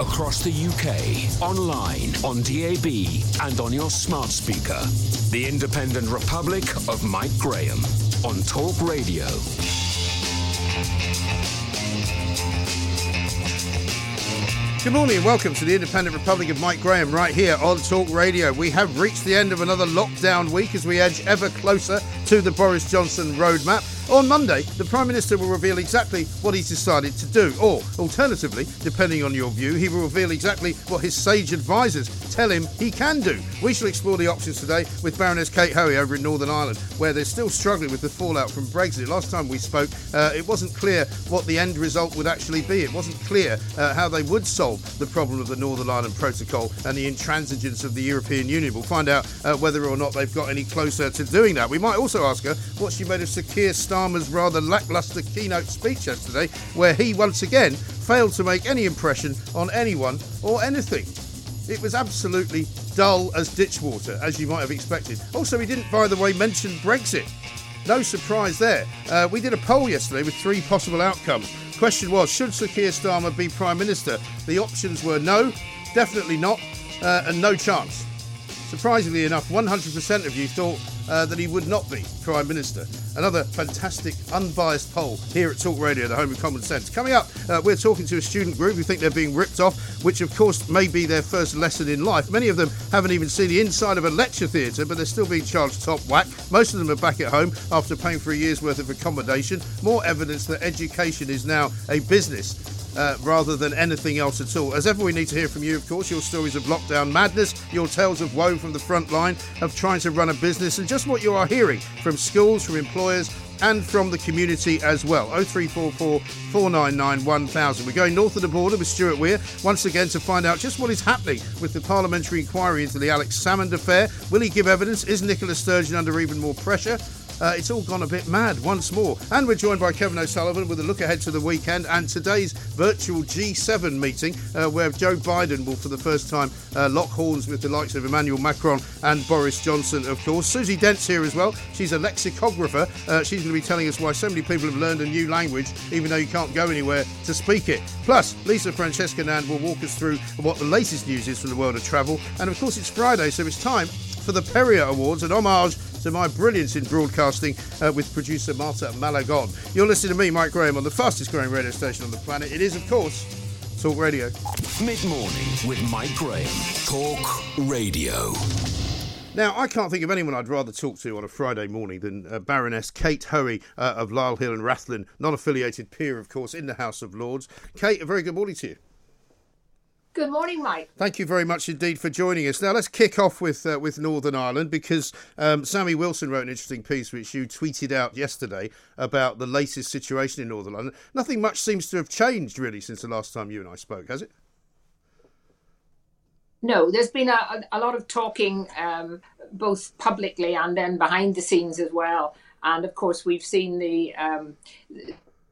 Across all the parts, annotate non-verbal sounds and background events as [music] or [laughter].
Across the UK, online, on DAB, and on your smart speaker. The Independent Republic of Mike Graham on Talk Radio. Good morning and welcome to the Independent Republic of Mike Graham right here on Talk Radio. We have reached the end of another lockdown week as we edge ever closer to the Boris Johnson roadmap. On Monday, the Prime Minister will reveal exactly what he's decided to do, or alternatively, depending on your view, he will reveal exactly what his sage advisors tell him he can do. We shall explore the options today with Baroness Kate Hoey over in Northern Ireland, where they're still struggling with the fallout from Brexit. Last time we spoke, uh, it wasn't clear what the end result would actually be. It wasn't clear uh, how they would solve the problem of the Northern Ireland Protocol and the intransigence of the European Union. We'll find out uh, whether or not they've got any closer to doing that. We might also ask her what she made of Sir Keir Starmer's rather lacklustre keynote speech yesterday, where he once again failed to make any impression on anyone or anything. It was absolutely dull as ditch water, as you might have expected. Also, he didn't, by the way, mention Brexit. No surprise there. Uh, we did a poll yesterday with three possible outcomes. Question was, should Sir Keir Starmer be Prime Minister? The options were no, definitely not, uh, and no chance. Surprisingly enough, 100% of you thought uh, that he would not be Prime Minister. Another fantastic, unbiased poll here at Talk Radio, the home of common sense. Coming up, uh, we're talking to a student group who think they're being ripped off, which of course may be their first lesson in life. Many of them haven't even seen the inside of a lecture theatre, but they're still being charged top whack. Most of them are back at home after paying for a year's worth of accommodation. More evidence that education is now a business uh, rather than anything else at all. As ever, we need to hear from you, of course, your stories of lockdown madness, your tales of woe from the front line of trying to run a business, and just what you are hearing from schools, from employers, and from the community as well. 0344 499 1000. We're going north of the border with Stuart Weir once again to find out just what is happening with the parliamentary inquiry into the Alex Salmond affair. Will he give evidence? Is Nicola Sturgeon under even more pressure? Uh, it's all gone a bit mad once more. And we're joined by Kevin O'Sullivan with a look ahead to the weekend and today's virtual G7 meeting, uh, where Joe Biden will, for the first time, uh, lock horns with the likes of Emmanuel Macron and Boris Johnson, of course. Susie Dent's here as well. She's a lexicographer. Uh, she's going to be telling us why so many people have learned a new language, even though you can't go anywhere to speak it. Plus, Lisa Francesca Nand will walk us through what the latest news is from the world of travel. And of course, it's Friday, so it's time for the Perrier Awards, an homage to my brilliance in broadcasting uh, with producer Marta Malagon. You're listening to me, Mike Graham, on the fastest growing radio station on the planet. It is, of course, Talk Radio. Mid morning with Mike Graham. Talk Radio. Now, I can't think of anyone I'd rather talk to on a Friday morning than uh, Baroness Kate Hoey uh, of Lylehill and Rathlin, non affiliated peer, of course, in the House of Lords. Kate, a very good morning to you. Good morning, Mike. Thank you very much indeed for joining us. Now let's kick off with uh, with Northern Ireland because um, Sammy Wilson wrote an interesting piece which you tweeted out yesterday about the latest situation in Northern Ireland. Nothing much seems to have changed really since the last time you and I spoke, has it? No, there's been a, a lot of talking, um, both publicly and then behind the scenes as well. And of course, we've seen the um,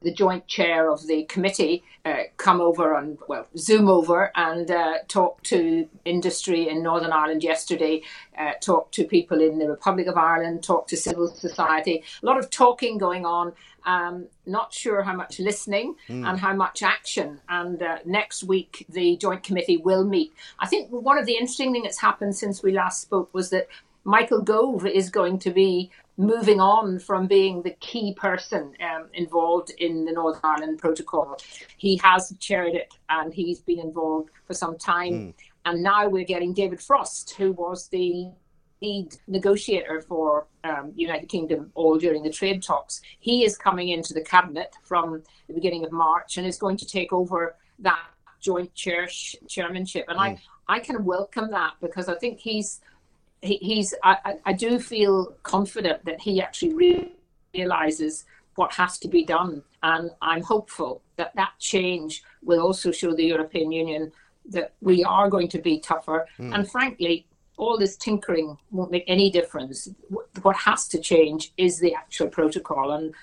the joint chair of the committee uh, come over and well zoom over and uh, talk to industry in Northern Ireland yesterday, uh, talk to people in the Republic of Ireland, talk to civil society. A lot of talking going on. Um, not sure how much listening and how much action. And uh, next week the joint committee will meet. I think one of the interesting things that's happened since we last spoke was that Michael Gove is going to be moving on from being the key person um, involved in the Northern Ireland Protocol. He has chaired it and he's been involved for some time. Mm. And now we're getting David Frost, who was the lead negotiator for um, United Kingdom all during the trade talks. He is coming into the cabinet from the beginning of March and is going to take over that joint chair chairmanship. And mm. I, I can welcome that because I think he's he, he's I, I do feel confident that he actually realizes what has to be done. And i'm hopeful that that change will also show the european union that we are going to be tougher. Mm. and frankly all this tinkering won't make any difference. What has to change is the actual protocol. And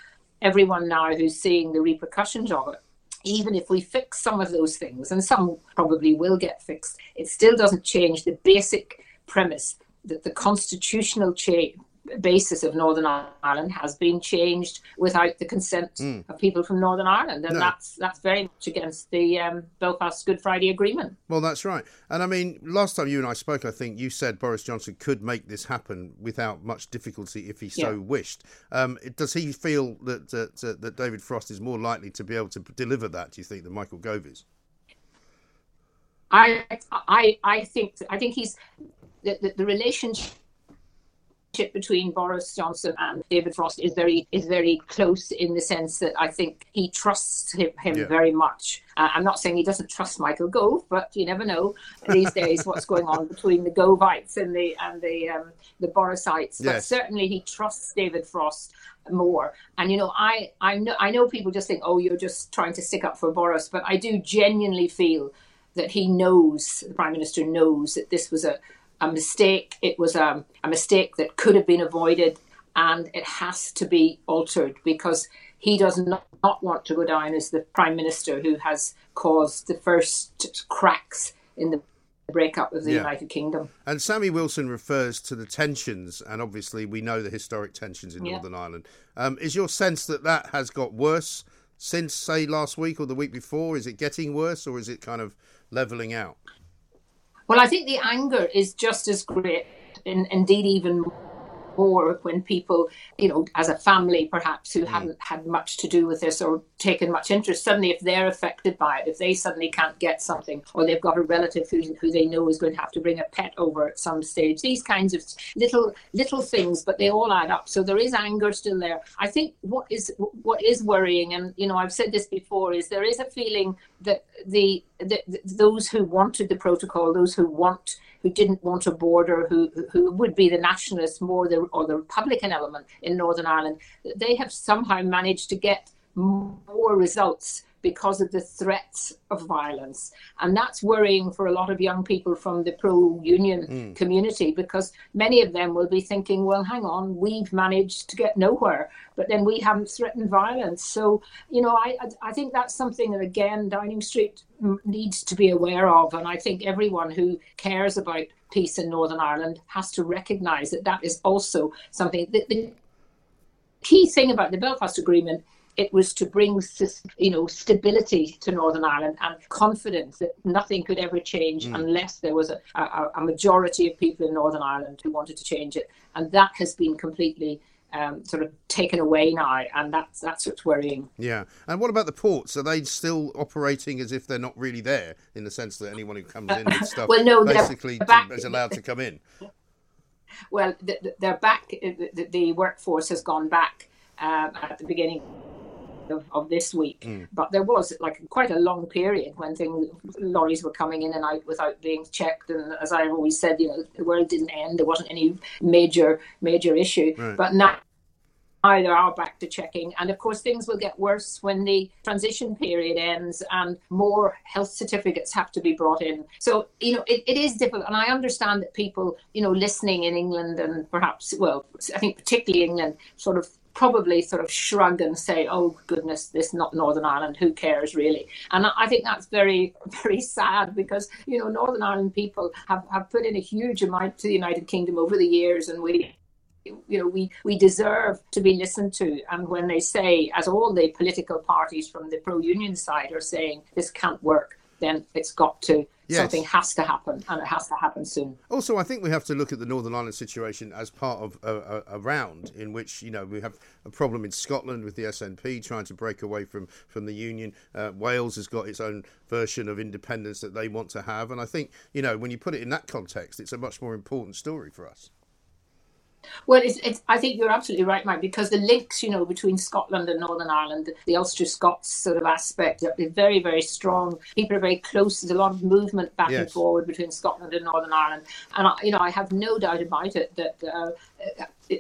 everyone now who's seeing the repercussions of it even if we fix some of those things and some probably will get fixed it still doesn't change the basic premise that the constitutional cha- basis of Northern Ireland has been changed without the consent mm. of people from Northern Ireland, and no. that's that's very much against the um, Belfast Good Friday Agreement. Well, that's right, and I mean, last time you and I spoke, I think you said Boris Johnson could make this happen without much difficulty if he so wished. Um, does he feel that that, that David Frost is more likely to be able to deliver that? Do you think than Michael Gove is? I I I think I think he's the, the, the relationship between Boris Johnson and David Frost is very is very close in the sense that I think he trusts him, him yeah. very much. Uh, I'm not saying he doesn't trust Michael Gove, but you never know these days what's going on between the Govites and the and the um, the Borisites. Yes. But certainly he trusts David Frost more. And you know, I I know I know people just think, oh, you're just trying to stick up for Boris, but I do genuinely feel that he knows the prime minister knows that this was a a mistake. It was a, a mistake that could have been avoided, and it has to be altered because he does not, not want to go down as the prime minister who has caused the first cracks in the breakup of the yeah. United Kingdom. And Sammy Wilson refers to the tensions, and obviously we know the historic tensions in yeah. Northern Ireland. Um, is your sense that that has got worse since, say, last week or the week before? Is it getting worse, or is it kind of levelling out? Well, I think the anger is just as great, and indeed even more when people, you know, as a family perhaps who mm. haven't had much to do with this or taken much interest, suddenly if they're affected by it, if they suddenly can't get something or they've got a relative who, who they know is going to have to bring a pet over at some stage, these kinds of little little things, but they all add up. So there is anger still there. I think what is what is worrying, and you know, I've said this before, is there is a feeling that the, the, those who wanted the protocol, those who want, who didn't want a border, who who would be the nationalist more, the, or the Republican element in Northern Ireland, they have somehow managed to get more results because of the threats of violence. And that's worrying for a lot of young people from the pro union mm. community because many of them will be thinking, well, hang on, we've managed to get nowhere, but then we haven't threatened violence. So, you know, I, I think that's something that, again, Downing Street needs to be aware of. And I think everyone who cares about peace in Northern Ireland has to recognize that that is also something that the key thing about the Belfast Agreement it was to bring, you know, stability to Northern Ireland and confidence that nothing could ever change mm. unless there was a, a, a, majority of people in Northern Ireland who wanted to change it. And that has been completely um, sort of taken away now, and that's that's what's worrying. Yeah, and what about the ports? Are they still operating as if they're not really there, in the sense that anyone who comes in with [laughs] stuff well, no, basically back, is allowed to come in? [laughs] Well, they're back. The workforce has gone back um, at the beginning of, of this week. Mm. But there was like quite a long period when things lorries were coming in and out without being checked. And as I've always said, you know, the world didn't end. There wasn't any major major issue. Right. But now either are back to checking. And of course, things will get worse when the transition period ends and more health certificates have to be brought in. So, you know, it, it is difficult. And I understand that people, you know, listening in England and perhaps, well, I think particularly England, sort of probably sort of shrug and say, "Oh goodness, this not Northern Ireland. Who cares really?" And I think that's very, [laughs] very sad because you know Northern Ireland people have, have put in a huge amount to the United Kingdom over the years, and we you know we we deserve to be listened to and when they say as all the political parties from the pro union side are saying this can't work then it's got to Yes. Something has to happen, and it has to happen soon. Also, I think we have to look at the Northern Ireland situation as part of a, a, a, round in which you know we have a problem in Scotland with the SNP trying to break away from from the union. Uh, Wales has got its own version of independence that they want to have, and I think you know when you put it in that context, it's a much more important story for us. Well, it's, it's, I think you're absolutely right, Mike, because the links, you know, between Scotland and Northern Ireland, the Ulster Scots sort of aspect is very, very strong. People are very close. There's a lot of movement back yes. and forward between Scotland and Northern Ireland. And, I, you know, I have no doubt about it that uh,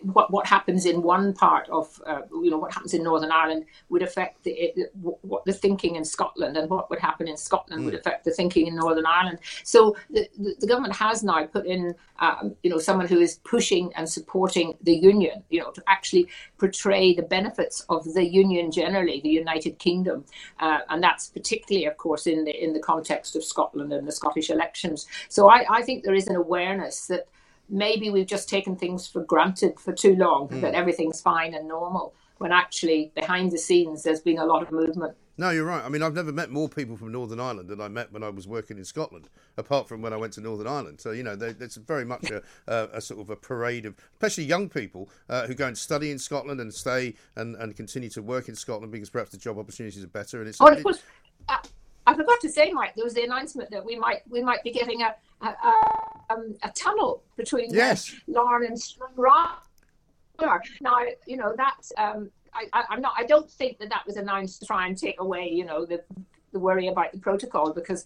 what what happens in one part of uh, you know what happens in Northern Ireland would affect the it, what the thinking in Scotland, and what would happen in Scotland mm. would affect the thinking in Northern Ireland. So the, the, the government has now put in um, you know someone who is pushing and supporting the union, you know, to actually portray the benefits of the union generally, the United Kingdom, uh, and that's particularly, of course, in the in the context of Scotland and the Scottish elections. So I, I think there is an awareness that maybe we've just taken things for granted for too long mm. that everything's fine and normal when actually behind the scenes there's been a lot of movement. No, you're right. I mean, I've never met more people from Northern Ireland than I met when I was working in Scotland, apart from when I went to Northern Ireland. So, you know, it's very much a, a, a, sort of a parade of, especially young people uh, who go and study in Scotland and stay and, and continue to work in Scotland because perhaps the job opportunities are better. And it's, oh, and of course, I, forgot to say, Mike, there was the announcement that we might we might be getting a, a, um, a tunnel between yes. Larne and Stranraer. Now, you know, that's, um, I, am not, I don't think that that was announced to try and take away, you know, the the worry about the protocol because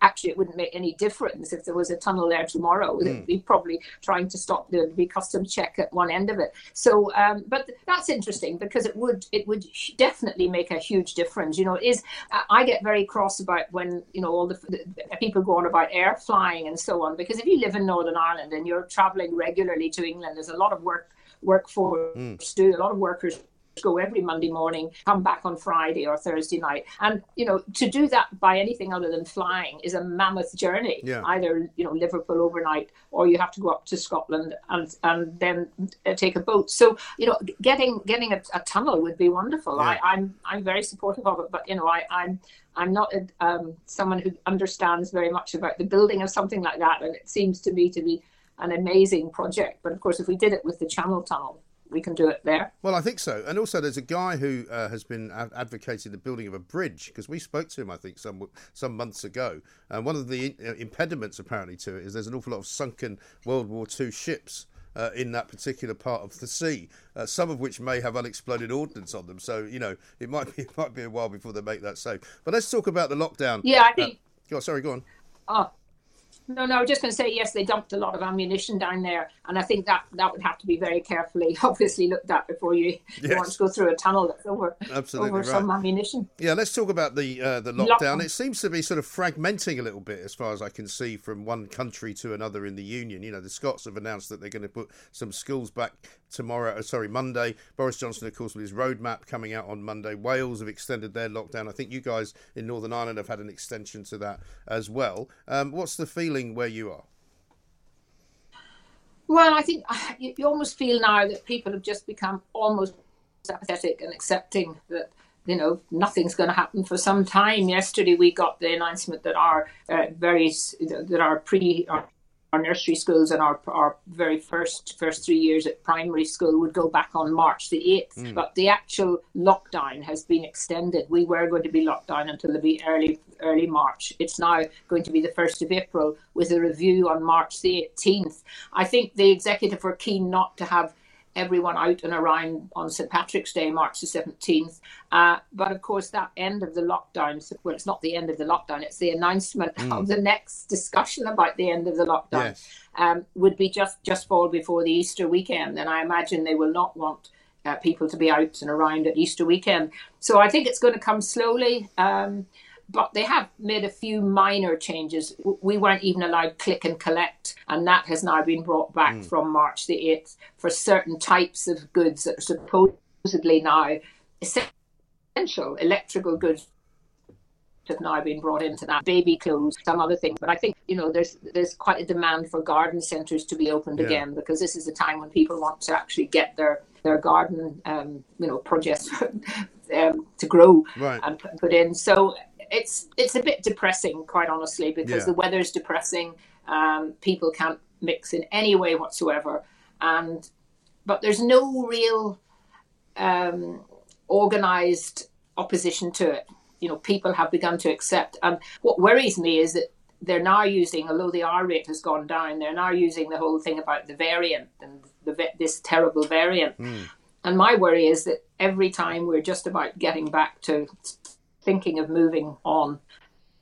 actually it wouldn't make any difference if there was a tunnel there tomorrow. Mm. They'd be probably trying to stop the be customs check at one end of it. So, um, but that's interesting because it would it would definitely make a huge difference. You know, it is I get very cross about when you know all the, the people go on about air flying and so on because if you live in Northern Ireland and you're traveling regularly to England, there's a lot of work workforce mm. do a lot of workers go every Monday morning, come back on Friday or Thursday night. And, you know, to do that by anything other than flying is a mammoth journey. Yeah. Either, you know, Liverpool overnight or you have to go up to Scotland and, and then uh, take a boat. So, you know, getting getting a, a tunnel would be wonderful. Yeah. I, I'm I'm very supportive of it, but you know, I, I'm I'm not a, um, someone who understands very much about the building of something like that, and it seems to me to be an amazing project. But of course, if we did it with the Channel Tunnel, we can do it there. Well, I think so. And also, there's a guy who uh, has been advocating the building of a bridge because we spoke to him, I think, some some months ago. And one of the uh, impediments, apparently, to it is there's an awful lot of sunken World War II ships. Uh, in that particular part of the sea, uh, some of which may have unexploded ordnance on them. So you know it might be [laughs] it might be a while before they make that safe. But let's talk about the lockdown. Yeah, I think. Uh, oh, sorry, go on. Oh, no, no, I was just going to say yes. They dumped a lot of ammunition down there, and I think that that would have to be very carefully, [laughs] obviously looked at before you, yes. want to go through a tunnel that's over Absolutely over right. some ammunition. Yeah, let's talk about the uh, the lockdown. lockdown. It seems to be sort of fragmenting a little bit, as far as I can see, from one country to another in the union. You know, the Scots have announced that they're going to put some schools back tomorrow. Uh, sorry, Monday. Boris Johnson, of course, with his roadmap coming out on Monday. Wales have extended their lockdown. I think you guys in Northern Ireland have had an extension to that as well. Um, what's the feeling where you are? Well, I think [sighs] you, you almost feel now that people have just become almost apathetic and accepting that you know nothing's going to happen for some time. Yesterday we got the announcement that our uh, very that our pre our our nursery schools and our, our very first first three years at primary school would go back on March the 8th. Mm. But the actual lockdown has been extended. We were going to be locked down until the early early March. It's now going to be the 1st of April with a review on March the 18th. I think the executive were keen not to have everyone out and around on St Patrick's Day, March the 17th. Uh, but of course, that end of the lockdown, well, it's not the end of the lockdown, it's the announcement mm. of the next discussion about the end of the lockdown, yes. um, would be just, just fall before the Easter weekend. And I imagine they will not want uh, people to be out and around at Easter weekend. So I think it's going to come slowly. Um, but they have made a few minor changes. We weren't even allowed click and collect, and that has now been brought back mm. from March the 8th for certain types of goods that are supposedly now essential electrical goods have now been brought into that baby clothes some other things but i think you know there's there's quite a demand for garden centers to be opened yeah. again because this is a time when people want to actually get their their garden um, you know projects [laughs] um, to grow right. and put in so it's it's a bit depressing, quite honestly, because Yeah. the is depressing. Um, people can't mix in any way whatsoever, and but there's no real um, organized opposition to it. You know, people have begun to accept. And what worries me is that they're now using, although the R rate has gone down, they're now using the whole thing about the variant and the, this terrible variant. And my worry is that every time we're just about getting back to thinking of moving on,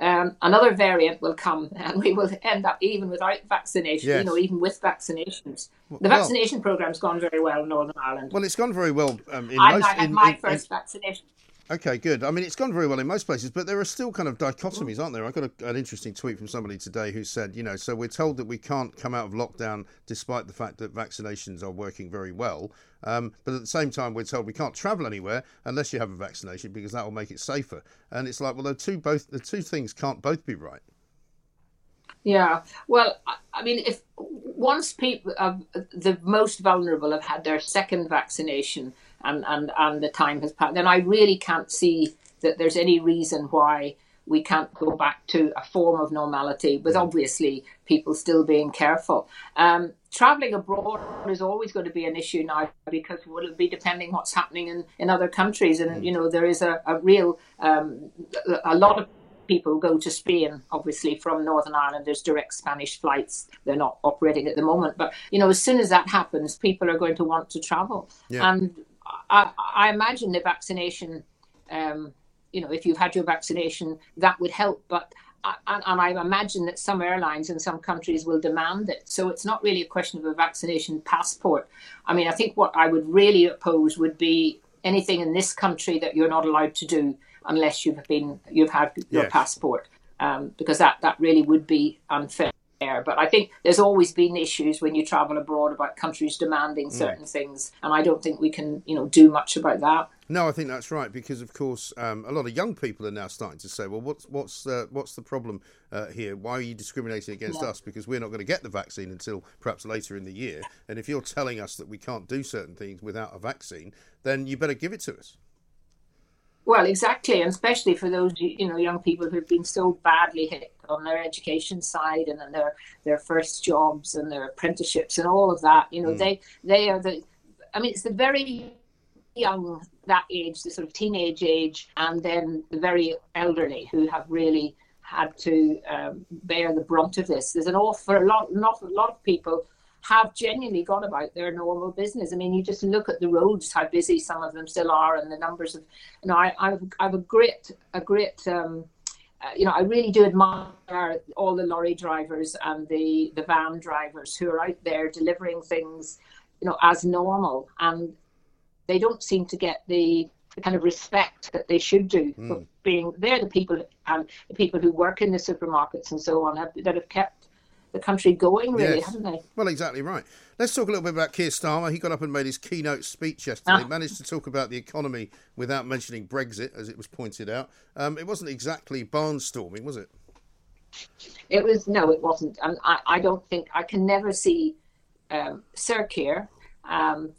um, another variant will come [laughs] and we will end up even without vaccination, Yes. you know, even with vaccinations. The well- vaccination program's gone very well in Northern Ireland. Well, it's gone very well um, in I, most. I had in- my in- in- first vaccination. Okay, good. I mean, it's gone very well in most places, but there are still kind of dichotomies, aren't there? I got a, an interesting tweet from somebody today who said, you know, so we're told that we can't come out of lockdown despite the fact that vaccinations are working very well, um, but at the same time, we're told we can't travel anywhere unless you have a vaccination because that will make it safer. And it's like, well, the two both the two things can't both be right. Yeah. Well, I- mean, if once people, uh, the most vulnerable, have had their second vaccination and, and, and the time has passed, then I really can't see that there's any reason why we can't go back to a form of normality, with obviously people still being careful. Um, traveling abroad is always going to be an issue now because it'll be depending what's happening in, in other countries. And, you know, there is a, a real, um, a lot of people go to Spain, obviously from Northern Ireland. There's direct Spanish flights. They're not operating at the moment, but you know, as soon as that happens, people are going to want to travel. Yeah. And I, I imagine the vaccination, um, you know, if you've had your vaccination, that would help. But I- and, I imagine that some airlines in some countries will demand it. So it's not really a question of a vaccination passport. I mean, I think what I would really oppose would be anything in this country that you're not allowed to do unless you've been you've had your Yes. passport, um, because that that really would be unfair. But I think there's always been issues when you travel abroad about countries demanding certain things, and I don't think we can you know do much about that. No, I think that's right because, of course, um, a lot of young people are now starting to say, "Well, what's what's uh, what's the problem uh, here? Why are you discriminating against us? Because we're not going to get the vaccine until perhaps later in the year. And if you're telling us that we can't do certain things without a vaccine, then you better give it to us." Well, exactly, and especially for those you know young people who've been so badly hit on their education side and on their their first jobs and their apprenticeships and all of that. You know, they they are the. I mean, it's the very young that age, the sort of teenage age, and then the very elderly who have really had to um, bear the brunt of this. There's an awful lot, not a lot of people have genuinely gone about their normal business. I mean, you just look at the roads, how busy some of them still are, and the numbers of. You know, I, I've I've a great a great. Um, uh, you know, I really do admire all the lorry drivers and the the van drivers who are out there delivering things, you know, as normal, and they don't seem to get the, the kind of respect that they should do for being. They're the people and the people who work in the supermarkets and so on have, that have kept the country going, really, Yes. haven't they? Well, exactly right. Let's talk a little bit about Keir Starmer. He got up and made his keynote speech yesterday. Ah. Managed to talk about the economy without mentioning Brexit, as it was pointed out. Um, it wasn't exactly barnstorming, was it? It was no, it wasn't, and I, I don't think I can never see um, Sir Keir um,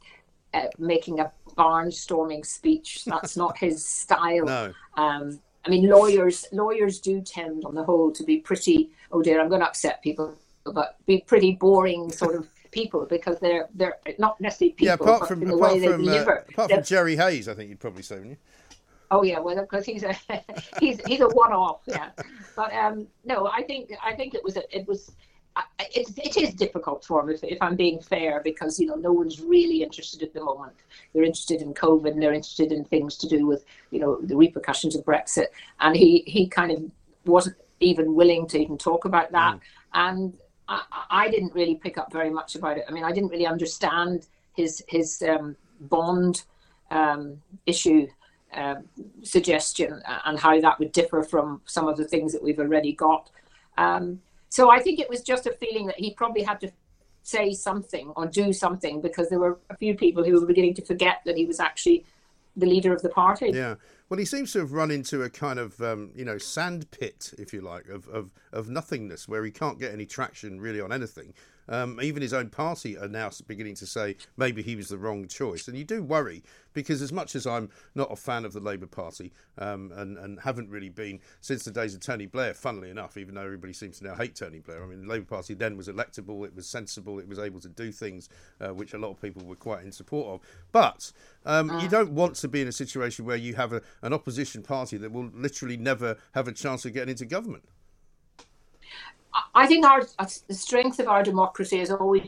uh, making a barnstorming speech. That's not his style. No. Um, I mean, lawyers lawyers do tend, on the whole, to be pretty. Oh dear, I'm going to upset people, but be pretty boring sort of [laughs] people because they're they're not necessarily people, yeah, apart from apart from uh, apart from Jerry Hayes, I think you'd probably say, wouldn't you? Oh yeah, well because he's a [laughs] he's he's a one-off, yeah. But um, no, I think I think it was a, it was it, it is difficult for him if, if I'm being fair because you know no one's really interested at the moment. They're interested in COVID and they're interested in things to do with you know the repercussions of Brexit, and he he kind of wasn't even willing to even talk about that, and I, I didn't really pick up very much about it. I mean, I didn't really understand his his um, bond um, issue um, suggestion and how that would differ from some of the things that we've already got. Um, so I think it was just a feeling that he probably had to say something or do something because there were a few people who were beginning to forget that he was actually the leader of the party. Yeah. Well, he seems to have run into a kind of, um, you know, sand pit, if you like, of, of, of nothingness where he can't get any traction really on anything. Um, even his own party are now beginning to say maybe he was the wrong choice. And you do worry because as much as I'm not a fan of the Labour Party um, and, and haven't really been since the days of Tony Blair, funnily enough, even though everybody seems to now hate Tony Blair, I mean, the Labour Party then was electable, it was sensible, it was able to do things uh, which a lot of people were quite in support of. But um, you don't want to be in a situation where you have a, an opposition party that will literally never have a chance of getting into government. I think our the strength of our democracy has always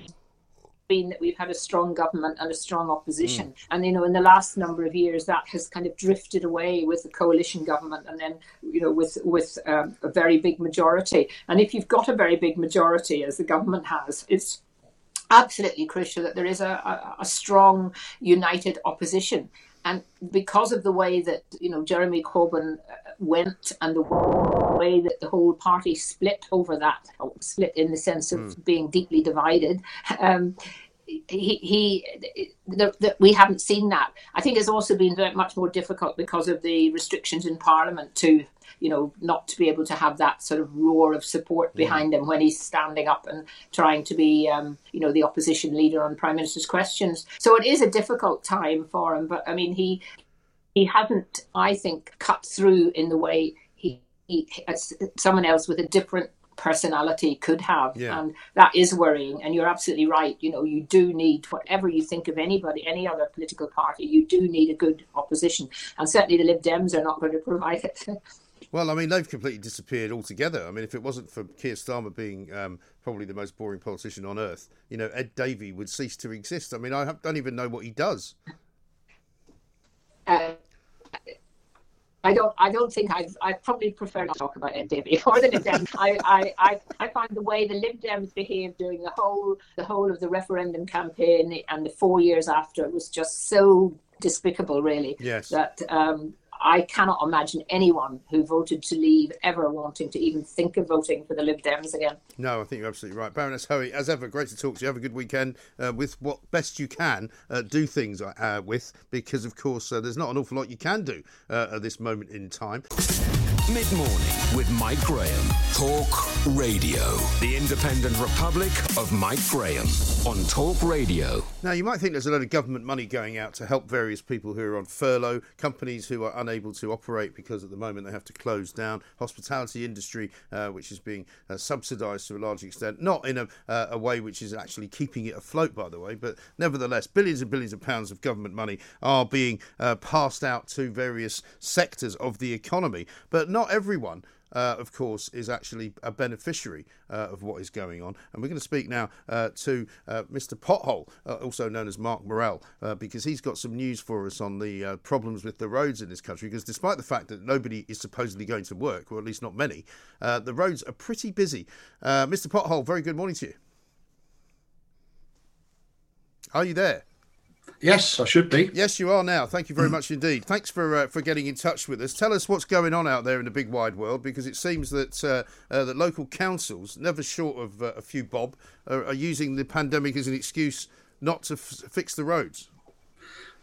been that we've had a strong government and a strong opposition. Mm. And you know, in the last number of years, that has kind of drifted away with the coalition government, and then you know, with with um, a very big majority. And if you've got a very big majority, as the government has, it's absolutely crucial that there is a, a, a strong, united opposition. And because of the way that you know Jeremy Corbyn uh, went and the way that the whole party split over that, split in the sense of mm. being deeply divided, um, he, he the, the, we haven't seen that. I think it's also been very much more difficult because of the restrictions in Parliament to you know, not to be able to have that sort of roar of support behind him when he's standing up and trying to be, um, you know, the opposition leader on Prime Minister's questions. So it is a difficult time for him. But I mean, he he hasn't, I think, cut through in the way he, he someone else with a different personality could have yeah. and that is worrying and you're absolutely right you know you do need whatever you think of anybody any other political party you do need a good opposition and certainly the lib dems are not going to provide it Well, I mean, they've completely disappeared altogether. I mean, if it wasn't for Keir Starmer being um, probably the most boring politician on earth, you know, Ed Davey would cease to exist. I mean, I don't even know what he does. Uh, I don't. I don't think I've. I probably prefer not to talk about Davey more than Lib Dems. I, I, I, I find the way the Lib Dems behaved during the whole, the whole of the referendum campaign and the four years after was just so despicable, really. Yes. That um, I cannot imagine anyone who voted to leave ever wanting to even think of voting for the Lib Dems again. No, I think you're absolutely right. Baroness Hoey, as ever, great to talk to you. Have a good weekend uh, with what best you can uh, do things uh, with, because, of course, uh, there's not an awful lot you can do uh, at this moment in time. Mid morning with Mike Graham. Talk Radio. The Independent Republic of Mike Graham on Talk Radio. Now, you might think there's a lot of government money going out to help various people who are on furlough, companies who are unable to operate because at the moment they have to close down, hospitality industry, uh, which is being uh, subsidised to a large extent, not in a, uh, a way which is actually keeping it afloat, by the way, but nevertheless, billions and billions of pounds of government money are being uh, passed out to various sectors of the economy. But not everyone. Uh, of course, is actually a beneficiary uh, of what is going on. And we're going to speak now uh, to uh, Mr. Pothole, uh, also known as Mark Morrell, uh, because he's got some news for us on the problems with the roads in this country. Because despite the fact that nobody is supposedly going to work, or at least not many, the roads are pretty busy. Mr. Pothole, very good morning to you. Are you there? Yes, I should be. Yes, you are now. Thank you very much indeed. Thanks for uh, for getting in touch with us. Tell us what's going on out there in the big wide world, because it seems that uh, uh, that local councils, never short of uh, a few bob, are, are, using the pandemic as an excuse not to f- fix the roads.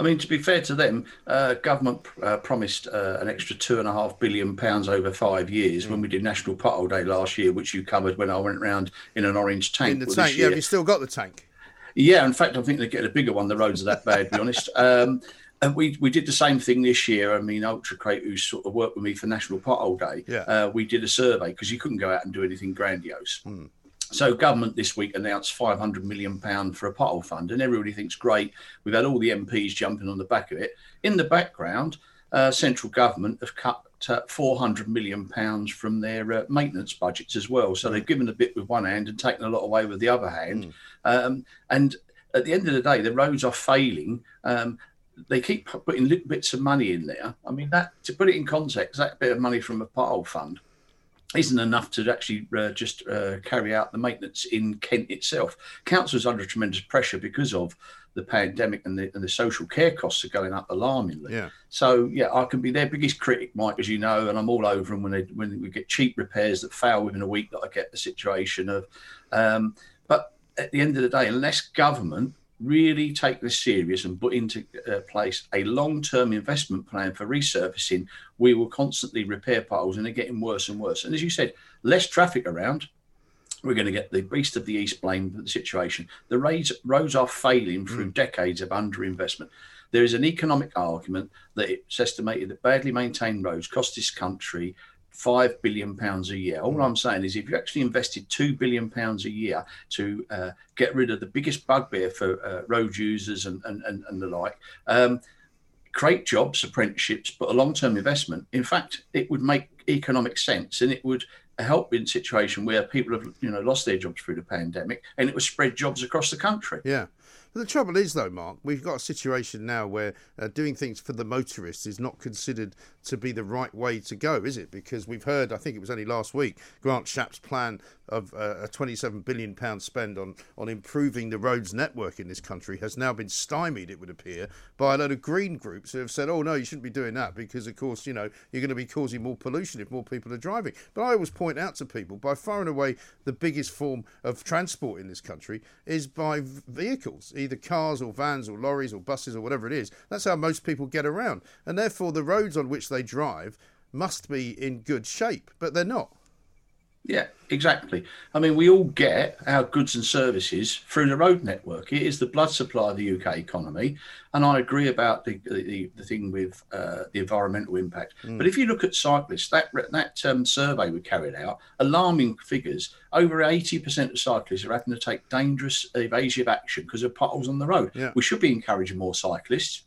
I mean, to be fair to them, uh, government uh, promised uh, an extra two and a half billion pounds over five years mm. when we did National Pothole Day last year, which you covered when I went round in an orange tank. In the tank, yeah. Have you still got the tank? Yeah, in fact, I think they get a bigger one. The roads are that bad, to be honest. [laughs] Um, and we, we did the same thing this year. I mean, UltraCrete, who sort of worked with me for National Pothole Day, yeah. Uh, we did a survey because you couldn't go out and do anything grandiose. Hmm. So government this week announced 500 million pound for a pothole fund, and everybody thinks great. We've had all the MPs jumping on the back of it. In the background, uh, central government have cut uh, 400 million pounds from their uh, maintenance budgets as well. So they've given a bit with one hand and taken a lot away with the other hand. Mm. Um, and at the end of the day, the roads are failing. Um, they keep putting little bits of money in there. I mean, that to put it in context, that bit of money from a pothole fund isn't enough to actually uh, just uh, carry out the maintenance in Kent itself. Councils under tremendous pressure because of the pandemic and the, and the social care costs are going up alarmingly. Yeah. So yeah, I can be their biggest critic, Mike, as you know, and I'm all over them when they when we get cheap repairs that fail within a week. That I get the situation of, um, but at the end of the day, unless government really take this serious and put into uh, place a long-term investment plan for resurfacing, we will constantly repair potholes and they're getting worse and worse. And as you said, less traffic around, we're going to get the beast of the east blamed for the situation. The roads, roads are failing through decades of underinvestment. There is an economic argument that it's estimated that badly maintained roads cost this country five billion pounds a year. All I'm saying is, if you actually invested two billion pounds a year to uh, get rid of the biggest bugbear for uh, road users and, and, and, and the like, um, create jobs, apprenticeships, but a long-term investment. In fact, it would make economic sense, and it would help in a situation where people have you know lost their jobs through the pandemic, and it would spread jobs across the country. Yeah. The trouble is, though, Mark, we've got a situation now where uh, doing things for the motorists is not considered to be the right way to go, is it? Because we've heard, I think it was only last week, Grant Shapps' plan of uh, a 27 billion pound spend on on improving the roads network in this country has now been stymied, it would appear, by a load of green groups who have said, "Oh no, you shouldn't be doing that because, of course, you know you're going to be causing more pollution if more people are driving." But I always point out to people, by far and away, the biggest form of transport in this country is by vehicles, either cars or vans or lorries or buses or whatever it is. That's how most people get around, and therefore the roads on which they drive must be in good shape, but they're not. Yeah, exactly. I mean, we all get our goods and services through the road network. It is the blood supply of the UK economy, and I agree about the the, the thing with uh, the environmental impact. But if you look at cyclists, that that um, survey we carried out, alarming figures. Over eighty percent of cyclists are having to take dangerous evasive action because of potholes on the road. Yeah. We should be encouraging more cyclists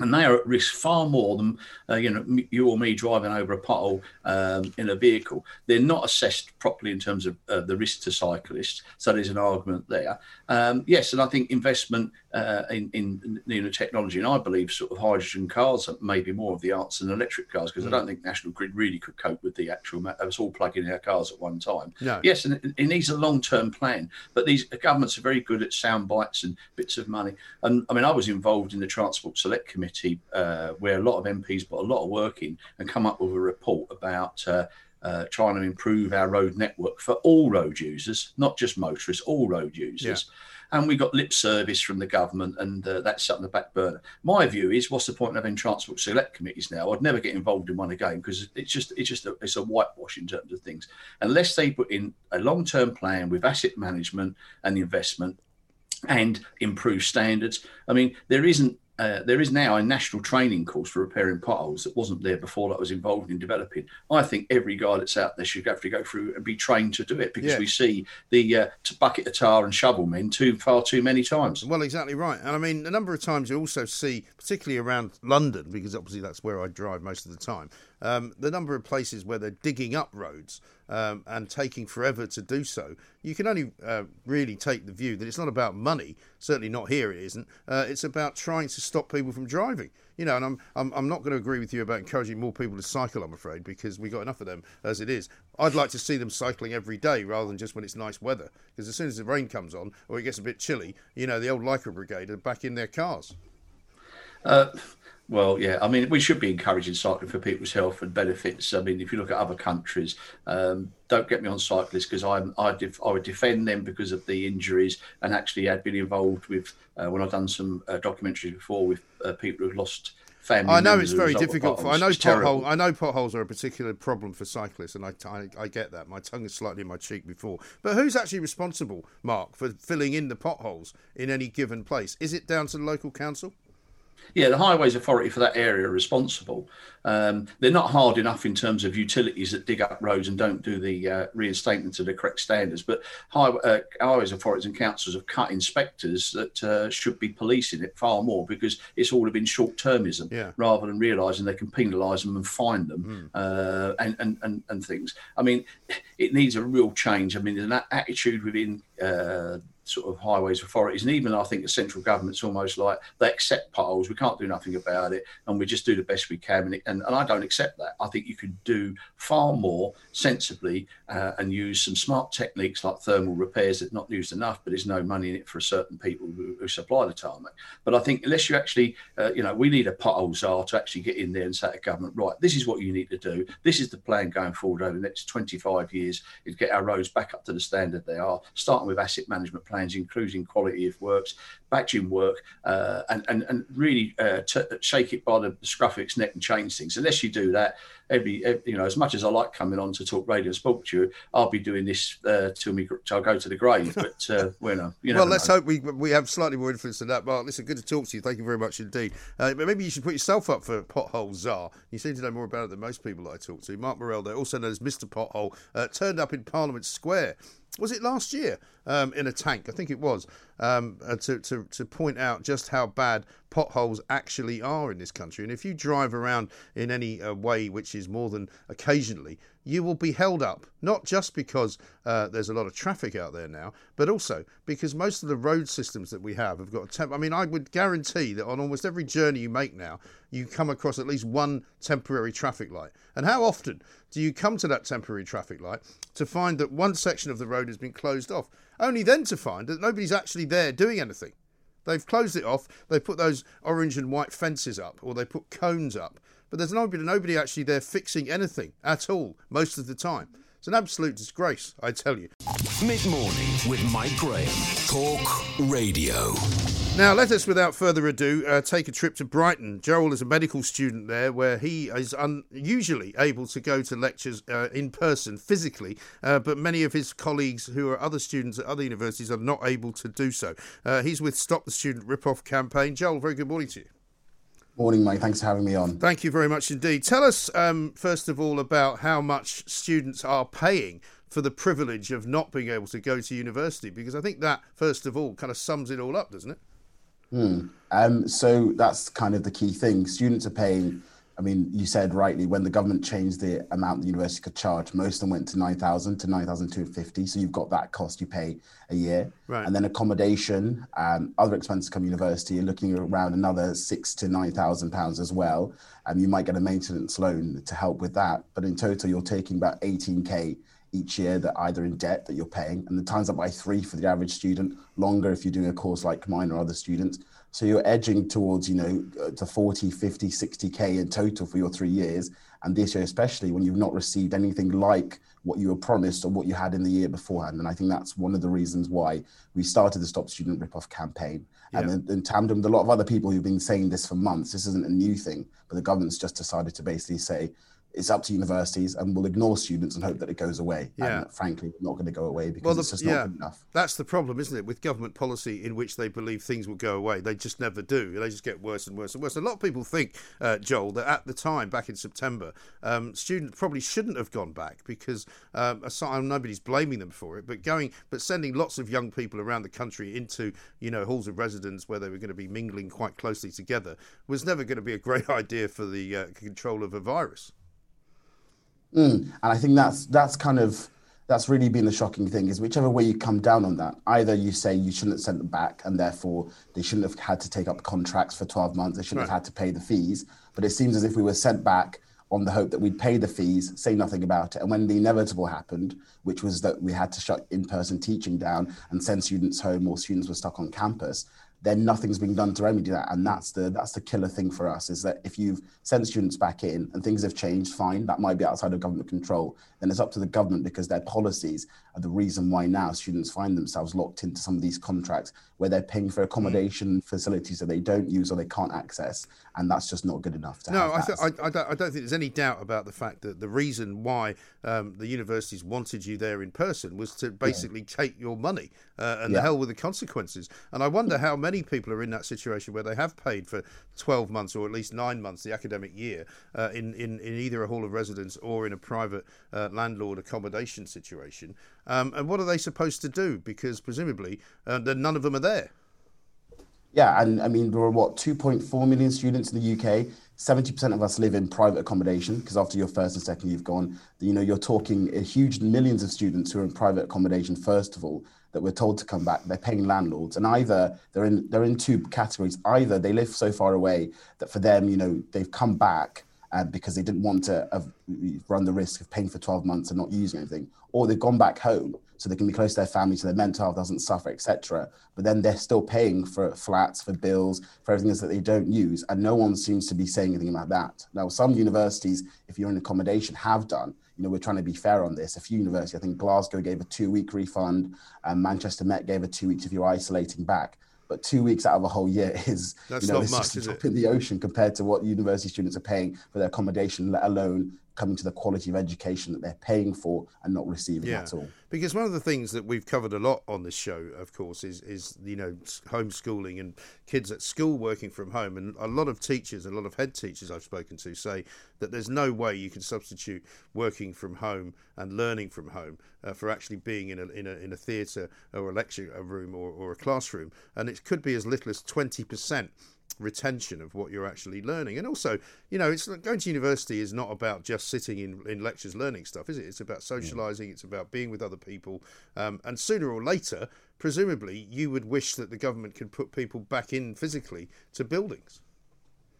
and they are at risk far more than uh, you know you or me driving over a pothole um, in a vehicle. They're not assessed properly in terms of uh, the risk to cyclists. So there's an argument there. Um, yes, and I think investment uh, in, in you know technology, and I believe sort of hydrogen cars are maybe more of the answer than electric cars because I don't think National Grid really could cope with the actual us all plugging in our cars at one time. No. Yes, and it, it needs a long-term plan. But these governments are very good at sound bites and bits of money. And I mean, I was involved in the Transport Select Committee uh, where a lot of MPs put a lot of work in and come up with a report about. Uh, uh, trying to improve our road network for all road users, not just motorists, all road users. And we got lip service from the government, and uh, that's up on the back burner. My view is, what's the point of having transport select committees now? I'd never get involved in one again because it's just it's just a, it's a whitewash in terms of things. Unless they put in a long term plan with asset management and investment and improve standards. I mean, there isn't. Uh, there is now a national training course for repairing potholes that wasn't there before that I was involved in developing. I think every guy that's out there should have to go through and be trained to do it because Yeah. we see the uh, bucket of tar and shovel men too far too many times. Well, exactly right. And I mean, a number of times you also see, particularly around London, because obviously that's where I drive most of the time, um, the number of places where they're digging up roads um, and taking forever to do so. You can only uh, really take the view that it's not about money. Certainly not here. It isn't. Uh, it's about trying to stop people from driving. You know, and I'm, I'm I'm not going to agree with you about encouraging more people to cycle. I'm afraid because we've got enough of them as it is. I'd like to see them cycling every day rather than just when it's nice weather. Because as soon as the rain comes on or it gets a bit chilly, you know, the old Lycra brigade are back in their cars. Uh, well, yeah. I mean, we should be encouraging cycling for people's health and benefits. I mean, if you look at other countries, um, don't get me on cyclists because I'm I, def- I would defend them because of the injuries and actually I'd been involved with uh, when I've done some uh, documentaries before with uh, people who've lost family. I know it's very difficult. For, I know It's terrible. pothole, I know potholes are a particular problem for cyclists, and I, I, I get that. My tongue is slightly in my cheek before. But who's actually responsible, Mark, for filling in the potholes in any given place? Is it down to the local council? Yeah, the Highways Authority for that area are responsible. Um, they're not hard enough in terms of utilities that dig up roads and don't do the uh, reinstatement to the correct standards. But high, uh, Highways Authorities and councils have cut inspectors that uh, should be policing it far more because it's all been short termism Yeah. rather than realising they can penalise them and fine them uh, and, and, and, and things. I mean, it needs a real change. I mean, there's an attitude within uh, sort of highways authorities, and even I think the central government's almost like they accept potholes. We can't do nothing about it, and we just do the best we can. And, it, and, and I don't accept that. I think you could do far more sensibly uh, and use some smart techniques like thermal repairs that not used enough, but there's no money in it for a certain people who, who supply the tarmac. But I think unless you actually, uh, you know, we need a pothole czar to actually get in there and say to government, right, this is what you need to do. This is the plan going forward over the next 25 years is get our roads back up to the standard they are, starting with asset management plans, including quality of works, badging work, uh, and, and and really uh, t- shake it by the scruff of its neck and change things. Unless you do that, every, every, you know, as much as I like coming on to talk radio and sport to you, I'll be doing this uh, till me till I go to the grave. [laughs] But uh, well, no, you well, let's know. hope we we have slightly more influence than that. Mark, listen, good to talk to you. Thank you very much indeed. Uh, but maybe you should put yourself up for Pothole Czar. You seem to know more about it than most people that I talk to. Mark Morrell, there, also known as Mr. Pothole, uh, turned up in Parliament Square was it last year um, in a tank? I think it was um, to, to to point out just how bad potholes actually are in this country. And if you drive around in any uh, way which is more than occasionally, you will be held up, not just because uh, there's a lot of traffic out there now, but also because most of the road systems that we have have got a temp. I mean, I would guarantee that on almost every journey you make now, you come across at least one temporary traffic light. And how often do you come to that temporary traffic light to find that one section of the road has been closed off, only then to find that nobody's actually there doing anything? They've closed it off, they put those orange and white fences up, or they put cones up but there's nobody, nobody actually there fixing anything at all most of the time. It's an absolute disgrace, I tell you. Mid morning with Mike Graham. Talk Radio. Now, let us, without further ado, uh, take a trip to Brighton. Joel is a medical student there where he is unusually able to go to lectures uh, in person, physically, uh, but many of his colleagues who are other students at other universities are not able to do so. Uh, he's with Stop the Student Rip-Off campaign. Joel, very good morning to you. Morning, Mike. Thanks for having me on. Thank you very much indeed. Tell us, um, first of all, about how much students are paying for the privilege of not being able to go to university, because I think that, first of all, kind of sums it all up, doesn't it? Hmm. Um, so that's kind of the key thing. Students are paying I mean, you said rightly when the government changed the amount the university could charge, most of them went to 9,000 to 9,250. So you've got that cost you pay a year. Right. And then accommodation, and other expenses come university, you're looking around another six to 9,000 pounds as well. And you might get a maintenance loan to help with that. But in total, you're taking about 18K each year that either in debt that you're paying. And the times up by three for the average student, longer if you're doing a course like mine or other students. So you're edging towards, you know, uh, to 40, 50, 60K in total for your three years. And this year, especially when you've not received anything like what you were promised or what you had in the year beforehand. And I think that's one of the reasons why we started the Stop Student Rip-Off campaign. Yeah. And in, in tandem with a lot of other people who've been saying this for months, this isn't a new thing, but the government's just decided to basically say, it's up to universities and we'll ignore students and hope that it goes away. Yeah. And frankly, not going to go away because well, the, it's just yeah, not good enough. That's the problem, isn't it? With government policy in which they believe things will go away, they just never do. They just get worse and worse and worse. A lot of people think, uh, Joel, that at the time, back in September, um, students probably shouldn't have gone back because um, aside, nobody's blaming them for it, but going, but sending lots of young people around the country into, you know, halls of residence where they were going to be mingling quite closely together was never going to be a great [laughs] idea for the uh, control of a virus. Mm. And I think that's that's kind of that's really been the shocking thing is whichever way you come down on that, either you say you shouldn't have sent them back and therefore they shouldn't have had to take up contracts for 12 months, they shouldn't right. have had to pay the fees. But it seems as if we were sent back on the hope that we'd pay the fees, say nothing about it. And when the inevitable happened, which was that we had to shut in person teaching down and send students home or students were stuck on campus, then nothing's being done to remedy that. And that's the that's the killer thing for us is that if you've sent students back in and things have changed, fine, that might be outside of government control. Then it's up to the government because their policies are the reason why now students find themselves locked into some of these contracts where they're paying for accommodation mm. facilities that they don't use or they can't access, and that's just not good enough. To no, I, th- I, I, don't, I, don't, think there's any doubt about the fact that the reason why um, the universities wanted you there in person was to basically yeah. take your money uh, and yeah. the hell with the consequences. And I wonder how many people are in that situation where they have paid for 12 months or at least nine months the academic year uh, in, in, in either a hall of residence or in a private uh, landlord accommodation situation. Um, and what are they supposed to do? Because presumably uh, none of them are there. Yeah, and I mean, there are what, 2.4 million students in the UK. 70% of us live in private accommodation because after your first and second, you've gone, you know, you're talking a huge millions of students who are in private accommodation, first of all, that we're told to come back. They're paying landlords. And either they're in, they're in two categories. Either they live so far away that for them, you know, they've come back uh, because they didn't want to run the risk of paying for 12 months and not using anything, or they've gone back home so they can be close to their family so their mental health doesn't suffer, etc. But then they're still paying for flats, for bills, for everything that they don't use, and no one seems to be saying anything about that. Now, some universities, if you're in accommodation, have done. you know, we're trying to be fair on this. A few universities, I think Glasgow gave a two-week refund, and Manchester Met gave a two weeks if you're isolating back. But two weeks out of a whole year [laughs] is That's you know, not it's much, just a is drop it? in the ocean compared to what university students are paying for their accommodation, let alone coming to the quality of education that they're paying for and not receiving Yeah, at all. because one of the things that we've covered a lot on this show, of course, is is you know homeschooling and kids at school working from home, and a lot of teachers, a lot of head teachers I've spoken to say that there's no way you can substitute working from home and learning from home uh, for actually being in a in a in a theatre or a lecture room or, or a classroom, and it could be as little as twenty percent retention of what you're actually learning. And also, you know, it's going to university is not about just sitting in, in lectures learning stuff, is it? It's about socializing, it's about being with other people. Um, and sooner or later, presumably, you would wish that the government could put people back in physically to buildings.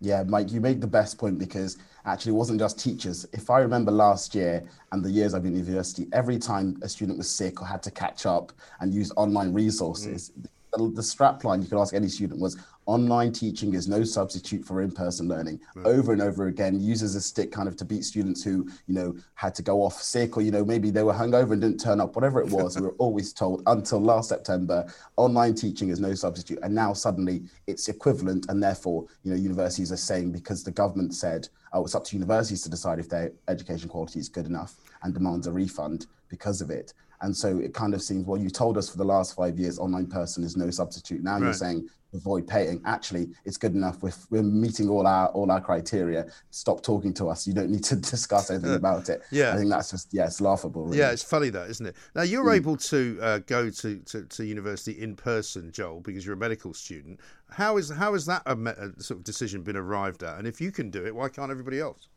Yeah, Mike, you make the best point because actually it wasn't just teachers. If I remember last year and the years I've been in university, every time a student was sick or had to catch up and use online resources, the, the strap line you could ask any student was online teaching is no substitute for in-person learning. Over and over again uses a stick kind of to beat students who you know had to go off sick or you know maybe they were hungover and didn't turn up whatever it was we were [laughs] always told until last september online teaching is no substitute. And now suddenly it's equivalent and therefore you know universities are saying because the government said oh it's up to universities to decide if their education quality is good enough and demands a refund because of it. And so it kind of seems well you told us for the last five years online person is no substitute. Now you're saying avoid paying actually it's good enough we're, we're meeting all our all our criteria stop talking to us you don't need to [laughs] discuss anything uh, about it Yeah. i think that's just yeah it's laughable really. Yeah, it's funny that, isn't it? Now you're hmm. able to uh, go to, to, to university in person, Joel, because you're a medical student. How is how has that a me- a sort of decision been arrived at? And if you can do it, why can't everybody else?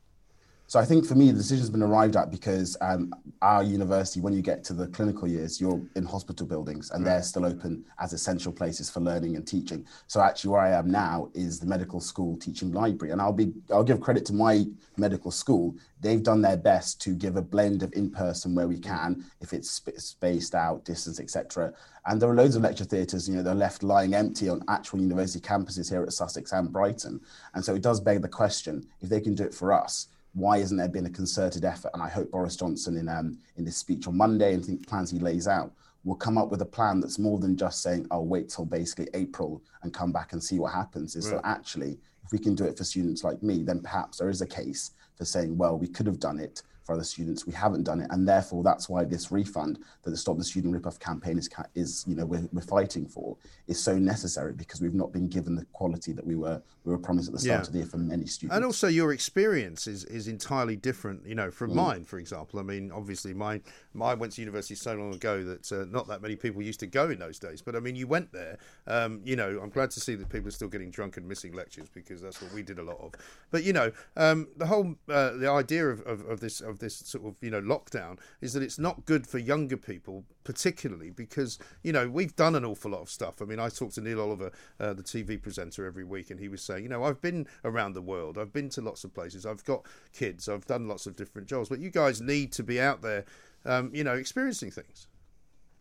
So I think for me, the decision's been arrived at because um, our university, when you get to the clinical years, you're in hospital buildings and they're still open as essential places for learning and teaching. So actually, where I am now is the medical school teaching library, and I'll be I'll give credit to my medical school. They've done their best to give a blend of in-person where we can, if it's sp- spaced out, distance, etc. And there are loads of lecture theatres, you know, they're left lying empty on actual university campuses here at Sussex and Brighton. And so it does beg the question: if they can do it for us why isn't there been a concerted effort? And I hope Boris Johnson, in um, in this speech on Monday, and the plans he lays out, will come up with a plan that's more than just saying, "Oh, wait till basically April and come back and see what happens." Is so actually, if we can do it for students like me, then perhaps there is a case for saying, "Well, we could have done it." For other students, we haven't done it, and therefore that's why this refund that the Stop the Student Rip-Off campaign is, is you know, we're, we're fighting for, is so necessary because we've not been given the quality that we were we were promised at the start Yeah. of the year for many students. And also, your experience is, is entirely different, you know, from mine, for example. I mean, obviously, mine, I went to university so long ago that uh, not that many people used to go in those days. But I mean, you went there. Um, you know, I'm glad to see that people are still getting drunk and missing lectures because that's what we did a lot of. But you know, um, the whole uh, the idea of, of, of this of this sort of you know lockdown is that it's not good for younger people, particularly because you know we've done an awful lot of stuff. I mean, I talked to Neil Oliver, uh, the TV presenter, every week, and he was saying, you know, I've been around the world, I've been to lots of places, I've got kids, I've done lots of different jobs, but you guys need to be out there, um, you know, experiencing things.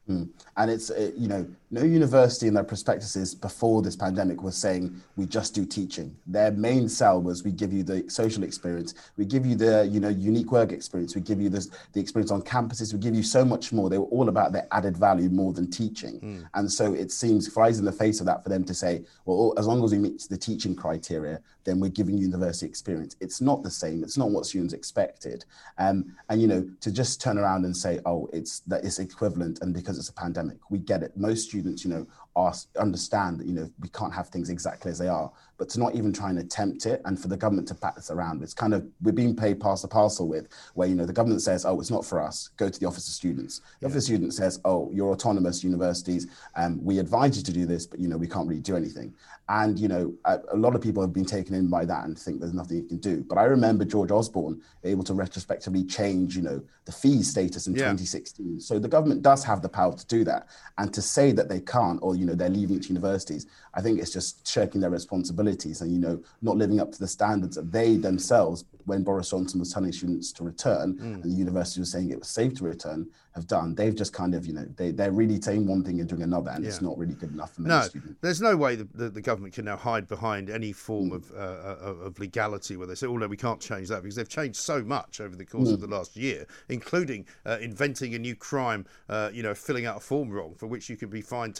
And it's, uh, you know, no university in their prospectuses before this pandemic was saying we just do teaching. Their main sell was we give you the social experience, we give you the, you know, unique work experience, we give you this, the experience on campuses, we give you so much more. They were all about their added value more than teaching. And so it seems flies in the face of that for them to say, well, as long as we meet the teaching criteria, then we're giving university experience. It's not the same. It's not what students expected. Um, and you know, to just turn around and say, oh, it's that it's equivalent, and because it's a pandemic, we get it. Most students, you know, are understand that you know we can't have things exactly as they are. But to not even try and attempt it, and for the government to pat this around, it's kind of we're being paid pass the parcel with, where you know the government says, oh, it's not for us. Go to the office of students. The office of students says, oh, you're autonomous universities, and we advise you to do this, but you know we can't really do anything. And you know, a, a lot of people have been taken in by that and think there's nothing you can do. But I remember George Osborne able to retrospectively change, you know, the fee status in Yeah. 2016. So the government does have the power to do that. And to say that they can't, or you know, they're leaving it universities, I think it's just shirking their responsibilities and you know, not living up to the standards that they themselves, when Boris Johnson was telling students to return, mm. and the university was saying it was safe to return, have done. They've just kind of, you know, they, they're really saying one thing and doing another, and yeah. it's not really good enough for many no, students. There's no way that the, the, government can now hide behind any form mm. of, uh, uh of legality where they say, oh, no, we can't change that because they've changed so much over the course mm. of the last year, including uh, inventing a new crime, uh, you know, filling out a form wrong for which you can be fined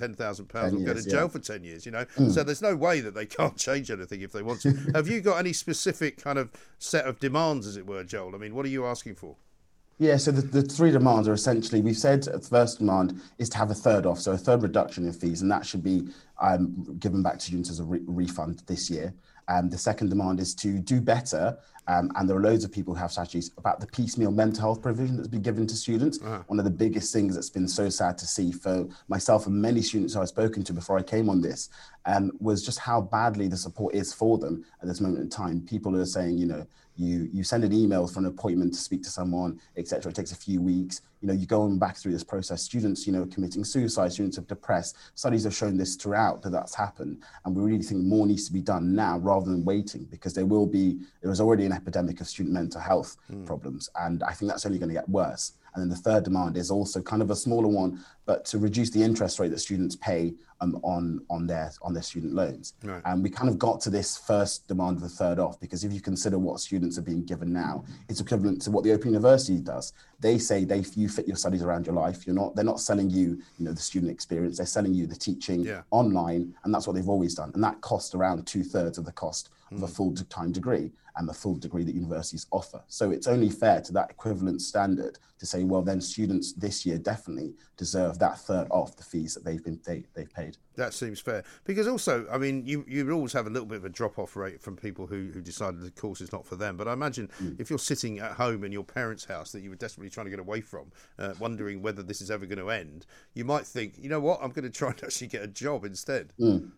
£10,000 or go to jail yeah. for 10 years, you know. Mm. So there's no way that they [laughs] can't change anything if they want to. [laughs] have you got any specific kind of set of demands, as it were, Joel? I mean, what are you asking for? Yeah, so the, the three demands are essentially we've said the first demand is to have a third off, so a third reduction in fees, and that should be um, given back to students as a re- refund this year. Um, the second demand is to do better, um, and there are loads of people who have strategies about the piecemeal mental health provision that's been given to students. Uh-huh. One of the biggest things that's been so sad to see for myself and many students I've spoken to before I came on this um, was just how badly the support is for them at this moment in time. People are saying, you know, you you send an email for an appointment to speak to someone, etc. It takes a few weeks. You know, you go on back through this process. Students, you know, committing suicide. Students are depressed. Studies have shown this throughout that that's happened, and we really think more needs to be done now rather than waiting because there will be there is already an epidemic of student mental health mm. problems, and I think that's only going to get worse. And then the third demand is also kind of a smaller one, but to reduce the interest rate that students pay um, on on their on their student loans. Right. And we kind of got to this first demand of the third off because if you consider what students are being given now, it's equivalent to what the Open University does. They say they you fit your studies around your life. You're not they're not selling you you know the student experience. They're selling you the teaching yeah. online, and that's what they've always done. And that cost around two thirds of the cost hmm. full time degree and the full degree that universities offer. So it's only fair to that equivalent standard to say, well, then students this year definitely deserve that third off the fees that they've been they, they've paid. That seems fair because also, I mean, you you always have a little bit of a drop off rate from people who who decided the course is not for them. But I imagine mm. if you're sitting at home in your parents' house that you were desperately trying to get away from, uh, wondering whether this is ever going to end, you might think, you know what, I'm going to try and [laughs] actually get a job instead. Mm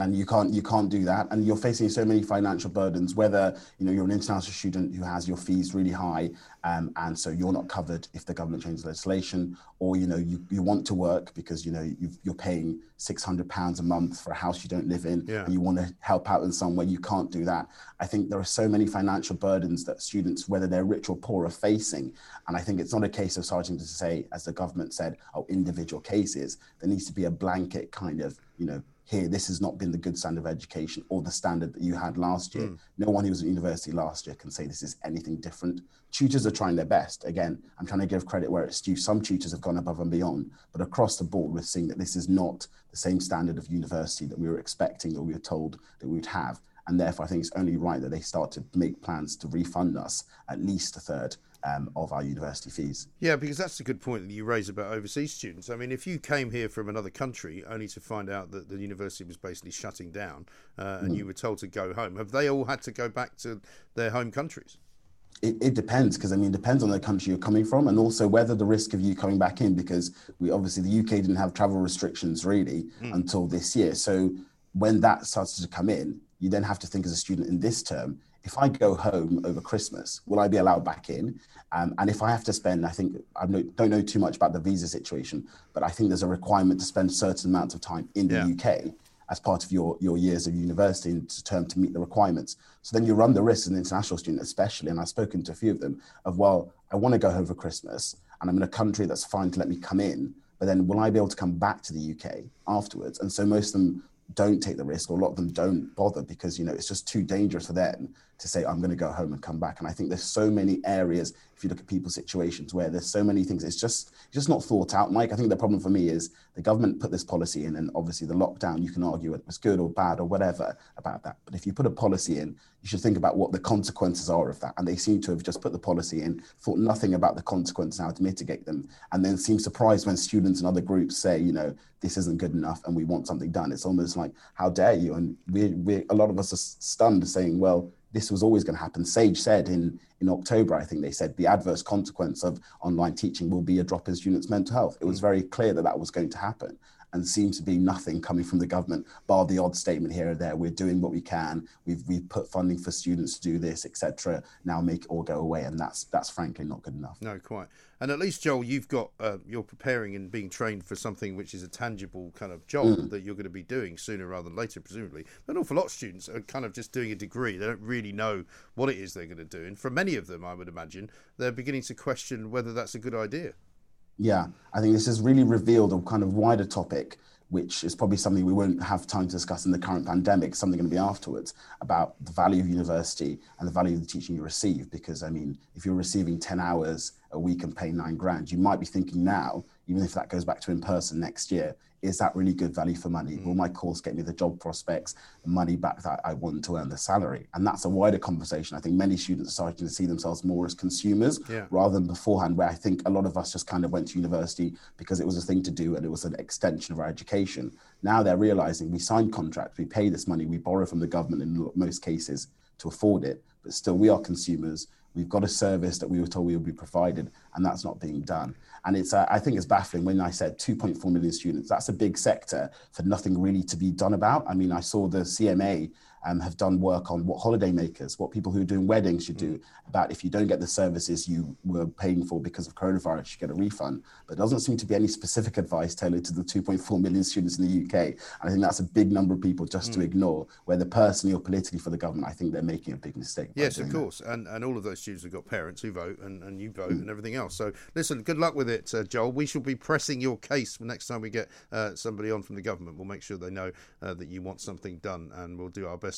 and you can't you can't do that. And you're facing so many financial burdens whether you know you're an international student who has your fees really high um, and so you're not covered if the government changes legislation or you know you, you want to work because you know you are paying 600 pounds a month for a house you don't live in yeah. and you want to help out in some way you can't do that. I think there are so many financial burdens that students whether they're rich or poor are facing. And i think it's not a case of starting to say as the government said oh individual cases. There needs to be a blanket kind of you know here, this has not been the good standard of education or the standard that you had last year. Mm. No one who was at university last year can say this is anything different. Tutors are trying their best. Again, I'm trying to give credit where it's due. Some tutors have gone above and beyond, but across the board, we're seeing that this is not the same standard of university that we were expecting or we were told that we would have. And therefore, I think it's only right that they start to make plans to refund us at least a third um, of our university fees. Yeah, because that's a good point that you raise about overseas students. I mean, if you came here from another country only to find out that the university was basically shutting down uh, and mm. you were told to go home, have they all had to go back to their home countries? It, it, depends because I mean, it depends on the country you're coming from and also whether the risk of you coming back in because we obviously the UK didn't have travel restrictions really mm. until this year. So when that starts to come in, you then have to think as a student in this term if I go home over Christmas, will I be allowed back in? Um, and if I have to spend, I think I don't know too much about the visa situation, but I think there's a requirement to spend certain amounts of time in the yeah. UK as part of your, your years of university in term to meet the requirements. So then you run the risk as an international student, especially, and I've spoken to a few of them, of, well, I want to go home for Christmas and I'm in a country that's fine to let me come in, but then will I be able to come back to the UK afterwards? And so most of them don't take the risk, or a lot of them don't bother because you know it's just too dangerous for them to say I'm going to go home and come back. And I think there's so many areas if you look at people's situations where there's so many things, it's just just not thought out, Mike. I think the problem for me is the government put this policy in, and obviously the lockdown, you can argue it was good or bad or whatever about that. But if you put a policy in, you should think about what the consequences are of that. And they seem to have just put the policy in, thought nothing about the consequences, how to mitigate them, and then seem surprised when students and other groups say, you know, this isn't good enough and we want something done. It's almost like, how dare you? And we, we a lot of us are stunned saying, well, this was always going to happen. Sage said in, in October, I think they said the adverse consequence of online teaching will be a drop in students' mental health. It was mm. very clear that that was going to happen. And seems to be nothing coming from the government, bar the odd statement here or there. We're doing what we can. We've we've put funding for students to do this, etc. Now make it all go away, and that's that's frankly not good enough. No, quite. And at least, Joel, you've got uh, you're preparing and being trained for something which is a tangible kind of job mm. that you're going to be doing sooner rather than later, presumably. But an awful lot of students are kind of just doing a degree; they don't really know what it is they're going to do. And for many of them, I would imagine, they're beginning to question whether that's a good idea. Yeah, I think this has really revealed a kind of wider topic which is probably something we won't have time to discuss in the current pandemic, something going to be afterwards about the value of university and the value of the teaching you receive. Because, I mean, if you're receiving 10 hours a week and paying nine grand, you might be thinking now, even if that goes back to in person next year, is that really good value for money? Will mm. my course get me the job prospects, the money back that I want to earn the salary? And that's a wider conversation. I think many students are starting to see themselves more as consumers yeah. rather than beforehand, where I think a lot of us just kind of went to university because it was a thing to do and it was an extension of our education. Now they're realizing we sign contracts, we pay this money, we borrow from the government in most cases to afford it, but still we are consumers. We've got a service that we were told we would be provided, and that's not being done. And it's, uh, I think it's baffling when I said 2.4 million students. That's a big sector for nothing really to be done about. I mean, I saw the CMA um, have done work on what holidaymakers, what people who are doing weddings should do, about if you don't get the services you were paying for because of coronavirus, you get a refund. But there doesn't seem to be any specific advice tailored to the 2.4 million students in the UK. And I think that's a big number of people just mm. to ignore, whether personally or politically for the government. I think they're making a big mistake. Yes, of course. And, and all of those students have got parents who vote and, and you vote mm. and everything else. So listen, good luck with it, uh, Joel. We shall be pressing your case next time we get uh, somebody on from the government. We'll make sure they know uh, that you want something done and we'll do our best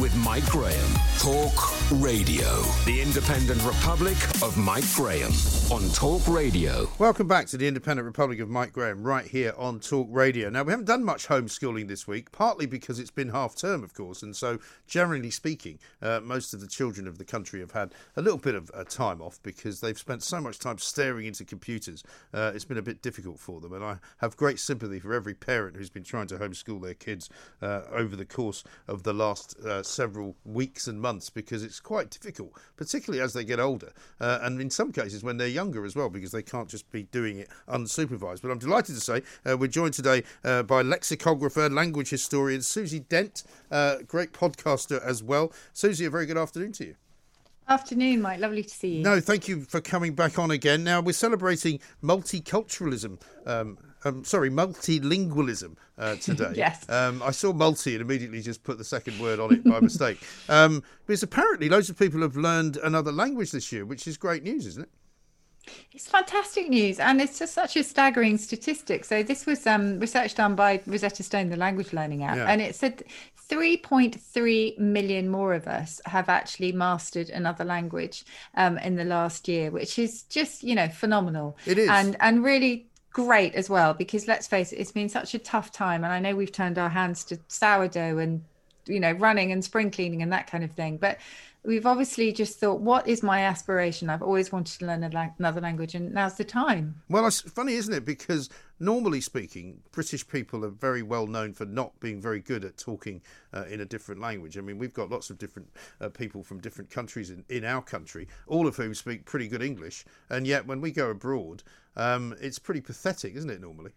with Mike Graham. Talk Radio. The Independent Republic of Mike Graham on Talk Radio. Welcome back to the Independent Republic of Mike Graham right here on Talk Radio. Now, we haven't done much homeschooling this week, partly because it's been half term, of course. And so, generally speaking, uh, most of the children of the country have had a little bit of a time off because they've spent so much time staring into computers. Uh, it's been a bit difficult for them. And I have great sympathy for every parent who's been trying to homeschool their kids uh, over the course of the last uh, several weeks and months because it's quite difficult, particularly as they get older, uh, and in some cases when they're younger as well, because they can't just be doing it unsupervised. But I'm delighted to say uh, we're joined today uh, by lexicographer, language historian Susie Dent, uh, great podcaster as well. Susie, a very good afternoon to you. Afternoon, Mike. Lovely to see you. No, thank you for coming back on again. Now, we're celebrating multiculturalism um, um, sorry, multilingualism uh, today. [laughs] yes. Um, I saw multi and immediately just put the second word on it by mistake. [laughs] Um, because apparently loads of people have learned another language this year, which is great news, isn't it? It's fantastic news, and it's just such a staggering statistic. So this was um, research done by Rosetta Stone, the language learning app, yeah. and it said 3.3 million more of us have actually mastered another language um, in the last year, which is just you know phenomenal. It is, and and really great as well because let's face it it's been such a tough time and i know we've turned our hands to sourdough and you know running and spring cleaning and that kind of thing but we've obviously just thought what is my aspiration? I've always wanted to learn another language and now's the time. Well it's funny isn't it? Because normally speaking british people are very well known for not being very good at talking uh, in a different language. I mean we've got lots of different uh, people from different countries in, in our country all of whom speak pretty good english and yet when we go abroad um, it's pretty pathetic, isn't it? Normally.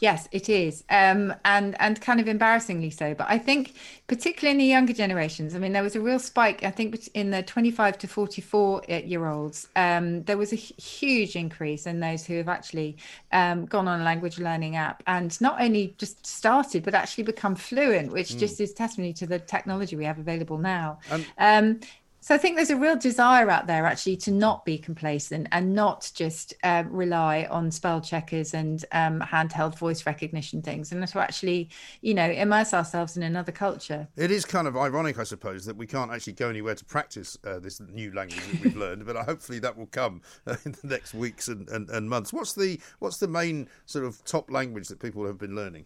Yes, it is, um, and and kind of embarrassingly so. But I think, particularly in the younger generations, I mean, there was a real spike. I think in the 25 to 44 year olds, um, there was a huge increase in those who have actually um, gone on a language learning app and not only just started, but actually become fluent, which mm. just is testimony to the technology we have available now. Um, So I think there's a real desire out there actually to not be complacent and not just uh, rely on spell checkers and um, handheld voice recognition things, and to actually, you know, immerse ourselves in another culture. It is kind of ironic, I suppose, that we can't actually go anywhere to practice uh, this new language that we've [laughs] learned, but hopefully that will come uh, in the next weeks and, and, and months. What's the what's the main sort of top language that people have been learning?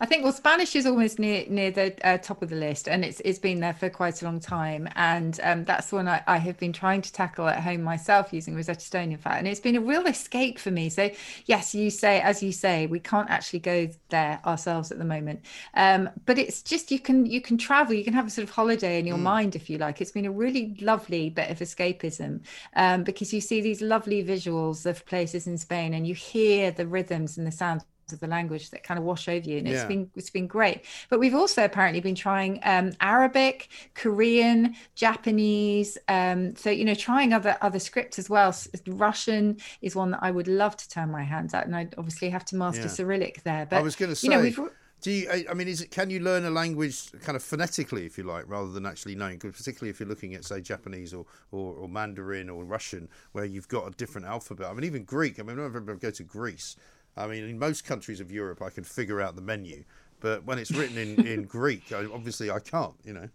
I think well, Spanish is almost near near the uh, top of the list, and it's it's been there for quite a long time, and um, that's one I, I, have been trying to tackle at home myself using Rosetta Stone, in fact, and it's been a real escape for me. So yes, you say as you say, we can't actually go there ourselves at the moment, um, but it's just you can you can travel, you can have a sort of holiday in your mm. mind if you like. It's been a really lovely bit of escapism um, because you see these lovely visuals of places in Spain, and you hear the rhythms and the sounds of the language that kind of wash over you and yeah. it's been it's been great but we've also apparently been trying um, arabic korean japanese um, so you know trying other other scripts as well russian is one that i would love to turn my hands at and i obviously have to master yeah. cyrillic there but i was going to say you know, we've, do you, I mean, is it, can you learn a language kind of phonetically, if you like, rather than actually knowing? Because particularly if you're looking at, say, Japanese or, or, or, Mandarin or Russian, where you've got a different alphabet. I mean, even Greek. I mean, whenever I go to Greece, I mean, in most countries of Europe, I can figure out the menu, but when it's written in, in [laughs] Greek, I, obviously I can't, you know.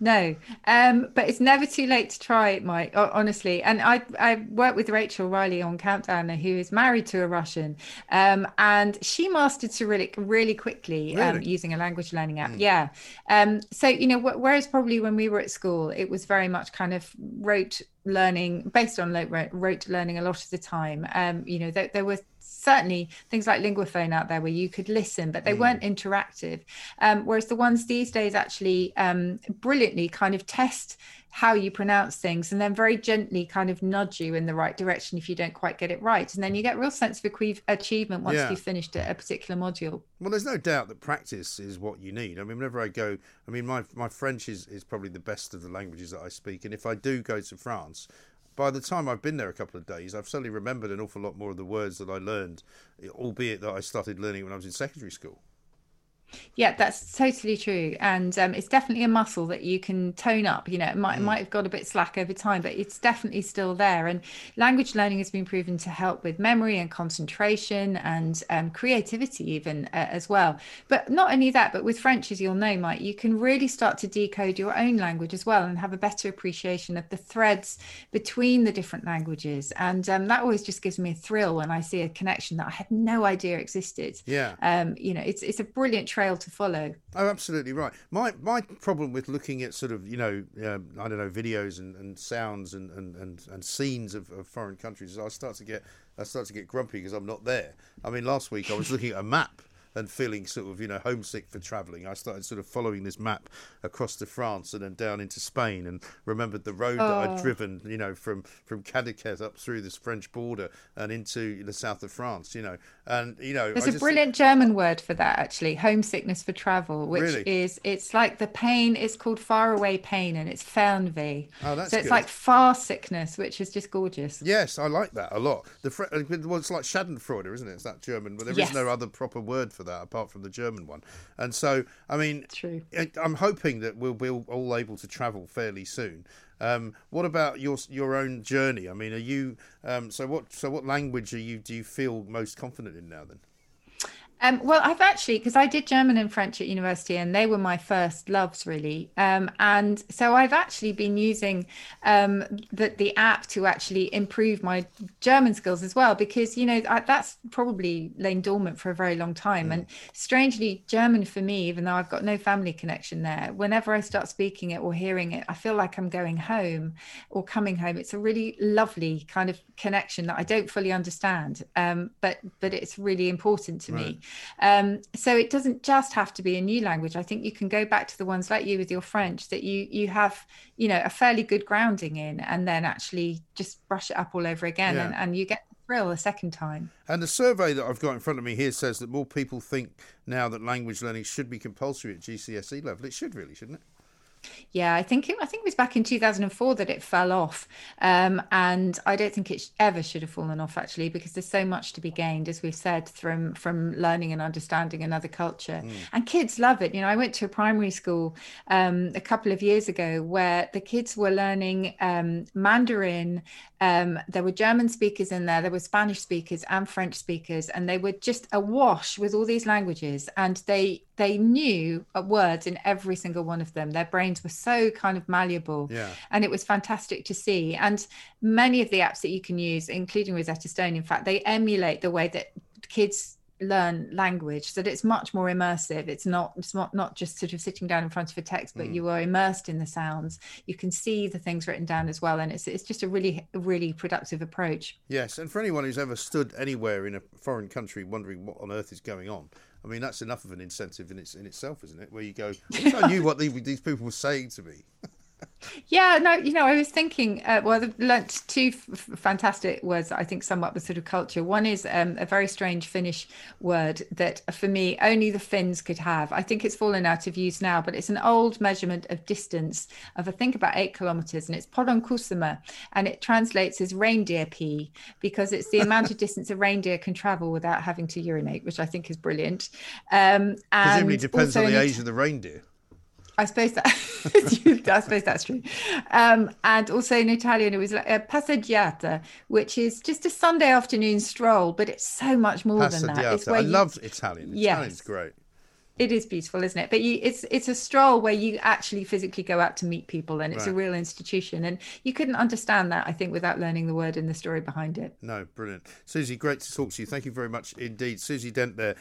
No, um, but it's never too late to try it, Mike. Honestly, and I I worked with Rachel Riley on Countdown, who is married to a Russian, um, and she mastered Cyrillic really quickly um, using a language learning app. Mm. Yeah, um, so you know, whereas probably when we were at school, it was very much kind of rote learning based on rote learning a lot of the time. Um, you know, there, there were certainly things like linguaphone out there where you could listen but they mm. weren't interactive um, whereas the ones these days actually um, brilliantly kind of test how you pronounce things and then very gently kind of nudge you in the right direction if you don't quite get it right and then you get real sense of achievement once yeah. you've finished a, a particular module well there's no doubt that practice is what you need i mean whenever i go i mean my, my french is, is probably the best of the languages that i speak and if i do go to france by the time I've been there a couple of days, I've suddenly remembered an awful lot more of the words that I learned, albeit that I started learning when I was in secondary school. Yeah, that's totally true, and um, it's definitely a muscle that you can tone up. You know, it might, mm. might have got a bit slack over time, but it's definitely still there. And language learning has been proven to help with memory and concentration and um, creativity, even uh, as well. But not only that, but with French, as you'll know, Mike, you can really start to decode your own language as well and have a better appreciation of the threads between the different languages. And um, that always just gives me a thrill when I see a connection that I had no idea existed. Yeah. Um, you know, it's it's a brilliant trail to follow. Oh, absolutely right. My my problem with looking at sort of you know um, I don't know videos and, and sounds and, and, and, and scenes of, of foreign countries is I start to get I start to get grumpy because I'm not there. I mean, last week I was looking at a map and feeling sort of you know homesick for travelling, I started sort of following this map across to France and then down into Spain, and remembered the road oh. that I'd oh. driven, you know, from from Cadaqués up through this French border and into the south of France, you know, and you know, there's I a just... brilliant German word for that actually, homesickness for travel, which really? is it's like the pain. It's called faraway pain, and it's Fernweh. Oh, that's so it's good. like far sickness, which is just gorgeous. Yes, I like that a lot. The well, it's like Schadenfreude, isn't it? It's that German, but there yes. is no other proper word for for that apart from the German one. And so, I mean, True. I'm hoping that we'll be all able to travel fairly soon. Um, what about your your own journey? I mean, are you um, so what so what language are you do you feel most confident in now then? Um, well, I've actually, because I did German and French at university, and they were my first loves, really. Um, and so I've actually been using um, the, the app to actually improve my German skills as well, because, you know, I, that's probably lain dormant for a very long time. Mm. And strangely, German for me, even though I've got no family connection there, whenever I start speaking it or hearing it, I feel like I'm going home or coming home. It's a really lovely kind of connection that I don't fully understand, um, but but it's really important to right. me. Um, so it doesn't just have to be a new language. I think you can go back to the ones like you with your French that you you have, you know, a fairly good grounding in, and then actually just brush it up all over again, yeah. and, and you get the thrill a second time. And the survey that I've got in front of me here says that more people think now that language learning should be compulsory at GCSE level. It should really, shouldn't it? Yeah, I think it, I think it was back in 2004 that it fell off, um, and I don't think it sh- ever should have fallen off actually because there's so much to be gained, as we've said, from from learning and understanding another culture. Mm. And kids love it. You know, I went to a primary school um, a couple of years ago where the kids were learning um, Mandarin. Um, there were German speakers in there, there were Spanish speakers and French speakers, and they were just awash with all these languages, and they they knew words in every single one of them. Their brains were so kind of malleable. Yeah. And it was fantastic to see. And many of the apps that you can use, including Rosetta Stone, in fact, they emulate the way that kids learn language so that it's much more immersive it's not it's not not just sort of sitting down in front of a text but mm. you are immersed in the sounds you can see the things written down as well and it's it's just a really really productive approach yes and for anyone who's ever stood anywhere in a foreign country wondering what on earth is going on I mean, that's enough of an incentive in its in itself, isn't it? Where you go, I wish I knew what these people were saying to me. [laughs] yeah, no, you know, I was thinking, uh, well, I've learnt two f- fantastic words that I think sum up the sort of culture. One is um, a very strange Finnish word that for me only the Finns could have. I think it's fallen out of use now, but it's an old measurement of distance of I think about eight kilometers, and it's Poronkusema, and it translates as reindeer pee because it's the [laughs] amount of distance a reindeer can travel without having to urinate, which I think is brilliant. Um, Presumably depends on the age of the reindeer. I suppose that [laughs] I suppose that's true. Um, and also in Italian, it was like a passeggiata, which is just a Sunday afternoon stroll, but it's so much more than that. It's where I you... love Italian. Yes. Italian's great. It is beautiful, isn't it? But you, it's it's a stroll where you actually physically go out to meet people, and it's right. a real institution. And you couldn't understand that, I think, without learning the word and the story behind it. No, brilliant, Susie. Great to talk to you. Thank you very much indeed, Susie Dent. There.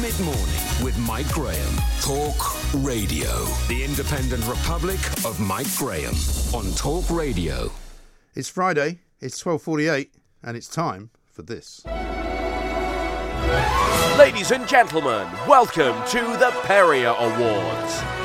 Mid morning with Mike Graham. Talk Radio. The Independent Republic of Mike Graham on Talk Radio. It's Friday. It's twelve forty-eight, and it's time for this. Ladies and gentlemen, welcome to the Perrier Awards.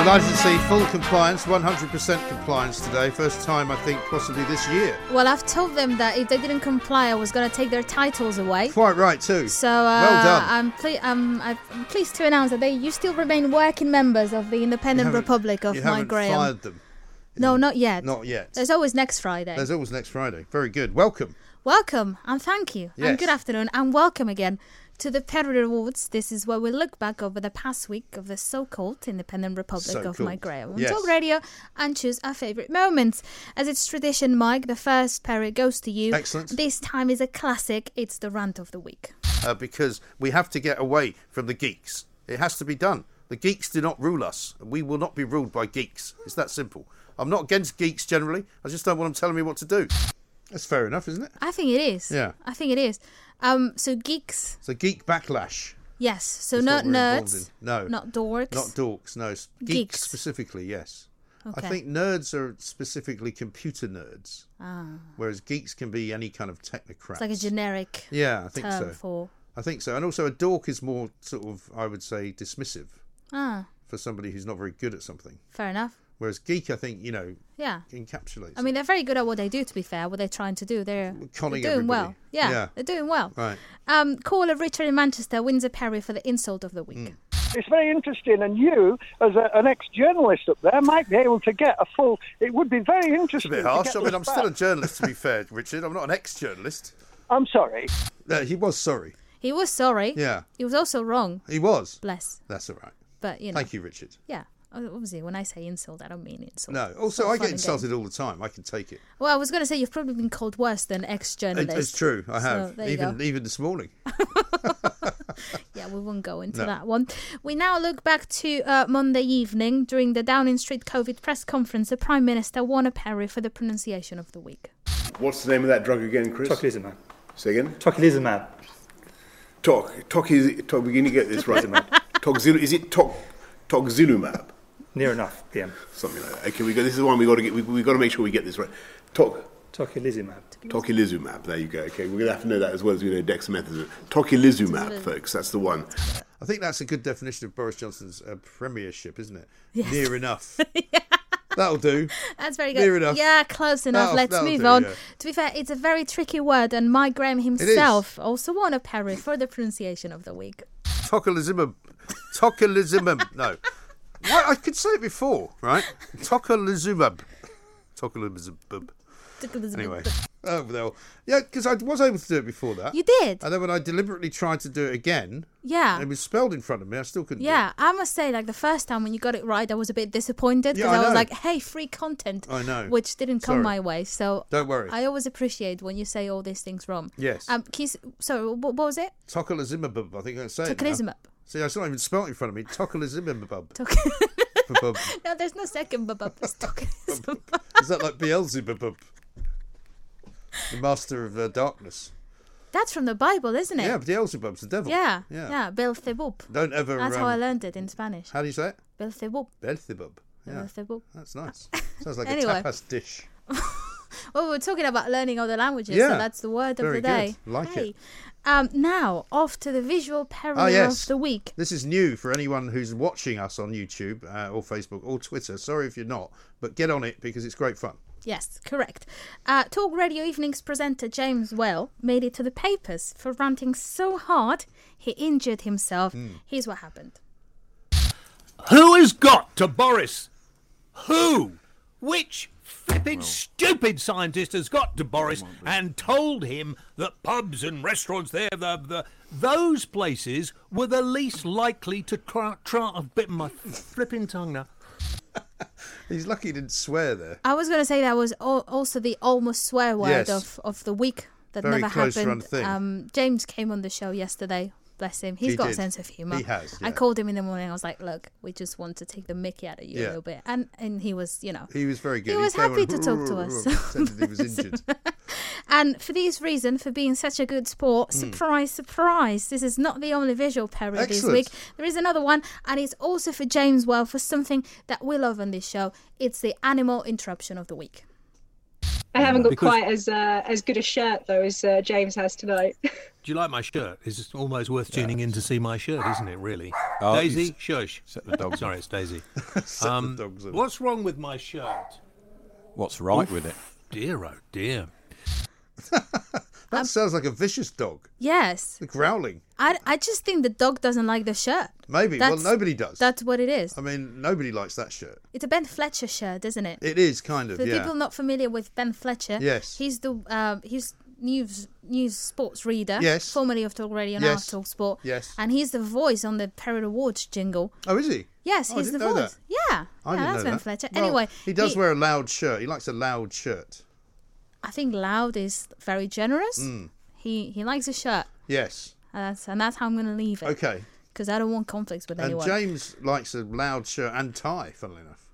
Delighted to see full compliance, 100% compliance today. First time, I think, possibly this year. Well, I've told them that if they didn't comply, I was going to take their titles away. Quite right, too. So, uh, well done. I'm, ple- I'm, I'm, pleased to announce that they you still remain working members of the Independent Republic of you Mike Graham. fired them. No, not yet. Not yet. There's always next Friday. There's always next Friday. Very good. Welcome. Welcome and thank you. Yes. And good afternoon and welcome again to the Perrier Awards. This is where we look back over the past week of the so-called Independent Republic So of called. Mike Graham on Yes. Talk Radio and choose our favourite moments. As it's tradition, Mike, the first Perrier goes to you. Excellent. This time is a classic. It's the rant of the week. Uh, because we have to get away from the geeks. It has to be done. The geeks do not rule us. We will not be ruled by geeks. It's that simple. I'm not against geeks generally. I just don't want them telling me what to do. That's fair enough, isn't it? I think it is. Yeah. I think it is. Um, so geeks, So geek backlash. yes. So not what we're involved nerds. No. not dorks. Not dorks, no. Geeks, Geeks. specifically, yes. Okay. I think nerds are specifically computer nerds, Ah, whereas geeks can be any kind of technocrat. it's like a generic Yeah, I think term so. for. I think so. And also, a dork is more sort of, I would say, dismissive Ah, for somebody who's not very good at something. fair enough. Whereas geek, I think, you know, Yeah. encapsulates. I mean, they're very good at what they do. To be fair, what they're trying to do, they're, they're doing well. Yeah, Yeah. they're doing well. Right. Um, caller Richard in Manchester wins a Perry for the insult of the week. Mm. It's very interesting, and you, as a, an ex-journalist up there, might be able to get a full. It would be very It's a interesting. bit to harsh. get I mean, I'm still a journalist, to be fair, Richard. I'm not an ex-journalist. I'm sorry. No, he was sorry. He was sorry. Yeah, He was also wrong. he was. Bless. That's all right. But you know. Thank you, Richard. Yeah. Obviously, when I say insult, I don't mean insult. No, also I get insulted games. all the time. I can take it. Well, I was going to say you've probably been called worse than It- ex-journalist. It's true. I have. there you even go. even this morning. [laughs] [laughs] Yeah, we won't go into No. that one. We now look back to uh, Monday evening during the Downing Street COVID press conference. The Prime Minister won a Perry for the pronunciation of the week. What's the name of that drug again, Chris? Tocilizumab. Say again? Tocilizumab. Talk. Talk is. Talk, we're going to get this right. [laughs] Toxil, is it toc, toxilumab? Near enough, PM. Something like that. Okay, we got. This is one we got to get. We, we got to make sure we get this right. Toc, Tocilizumab. tocilizumab. There you go. Okay, we're going to have to know that as well as we know dexamethasone. Tocilizumab, folks. That's the one. I think that's a good definition of Boris Johnson's uh, premiership, isn't it? Yes. Near enough. [laughs] That'll do. That's very good. Near enough. Yeah, close enough. That'll- Let's that'll move do, on. yeah. To be fair, it's a very tricky word, and Mike Graham himself also won a Perry for the pronunciation of the week. Tocilizumab. Tocilizumab. No. [laughs] What? I could say it before, right? Tocilizumab. Tocilizumab. Anyway. Oh, well. Yeah, because I was able to do it before that. You did? And then when I deliberately tried to do it again, Yeah. it was spelled in front of me. I still couldn't Yeah, I must say, like the first time when you got it right, I was a bit disappointed Yeah, because I I, was like, "Hey, free content," I know. which didn't come Sorry. my way. So Don't worry. I always appreciate when you say all these things wrong. Yes. Um, can you, s- so what, what was it? do. I think I can say it. now. Tocilizumab. See, it's not even spelled in front of me. Tocilizumab. [laughs] Toc- [laughs] no, there's no second bubba. It's [laughs] Is that like Beelzebub? The master of uh, darkness. That's from the Bible, isn't it? Yeah, Beelzebub's the devil. Yeah, Yeah. yeah. Beelzebub. Don't ever. That's how um, I learned it in Spanish. How do you say it? Beelzebub. Beelzebub. Yeah. Beelzebub. That's nice. [laughs] Sounds like Anyway. a tapas dish. [laughs] Well, we're talking about learning other languages, Yeah, so that's the word of the day. good. Like hey. it. Um, now off to the visual peril Ah, yes. of the week. This is new for anyone who's watching us on YouTube uh, or Facebook or Twitter. Sorry if you're not, but get on it because it's great fun. Yes, correct. Uh, Talk Radio Evenings presenter James Whale made it to the papers for ranting so hard he injured himself. Hmm. Here's what happened. Who has got to Boris? Who? Which flipping stupid scientist has got to Boris and told him that pubs and restaurants there, the, the those places were the least likely to try, try I've bitten my flipping tongue now. [laughs] He's lucky he didn't swear there. I was going to say that was also the almost swear word Yes. of, of the week that Very never happened. Um, James came on the show yesterday. Bless him. He's He got a sense of humour. He has, I called him in the morning. I was like, "Look, we just want to take the Mickey out of you Yeah. a little bit," and and he was, you know, He was very good. He was happy on, to talk to [laughs] us. He was injured. [laughs] And for this reason, for being such a good sport, Hmm. surprise, surprise, this is not the only visual peril this week. There is another one, and it's also for James Whale for something that we love on this show. It's the animal interruption of the week. I haven't got Because- quite as uh, as good a shirt though as uh, James has tonight. [laughs] Do you like my shirt? It's almost worth tuning in to see my shirt, isn't it? Really, Oh, Daisy, you shush. set the dogs [laughs] Sorry, it's Daisy. [laughs] Set the Um, dogs up. What's wrong with my shirt? What's right Oof, with it? Dear, oh dear. [laughs] That sounds like a vicious dog. Yes. The growling. I, I just think the dog doesn't like the shirt. Maybe. That's- well, nobody does. That's what it is. I mean, nobody likes that shirt. It's a Ben Fletcher shirt, isn't it? It is kind of. For yeah. people not familiar with Ben Fletcher, Yes. he's the um, he's news news sports reader, Yes. formerly of Talk Radio, now Yes. Talk Sport, Yes. and he's the voice on the Perrior Awards jingle. Oh, is he? Yes, Oh, he's the voice. that. Yeah, I yeah, that's know Ben that. Fletcher. Well, anyway, he does wear a loud shirt. He likes a loud shirt. I think loud is very generous. Mm. He he likes a shirt, Yes. and that's, and that's how I'm going to leave it. Okay. Because I don't want conflicts with And anyone. James likes a loud shirt and tie. Funnily enough,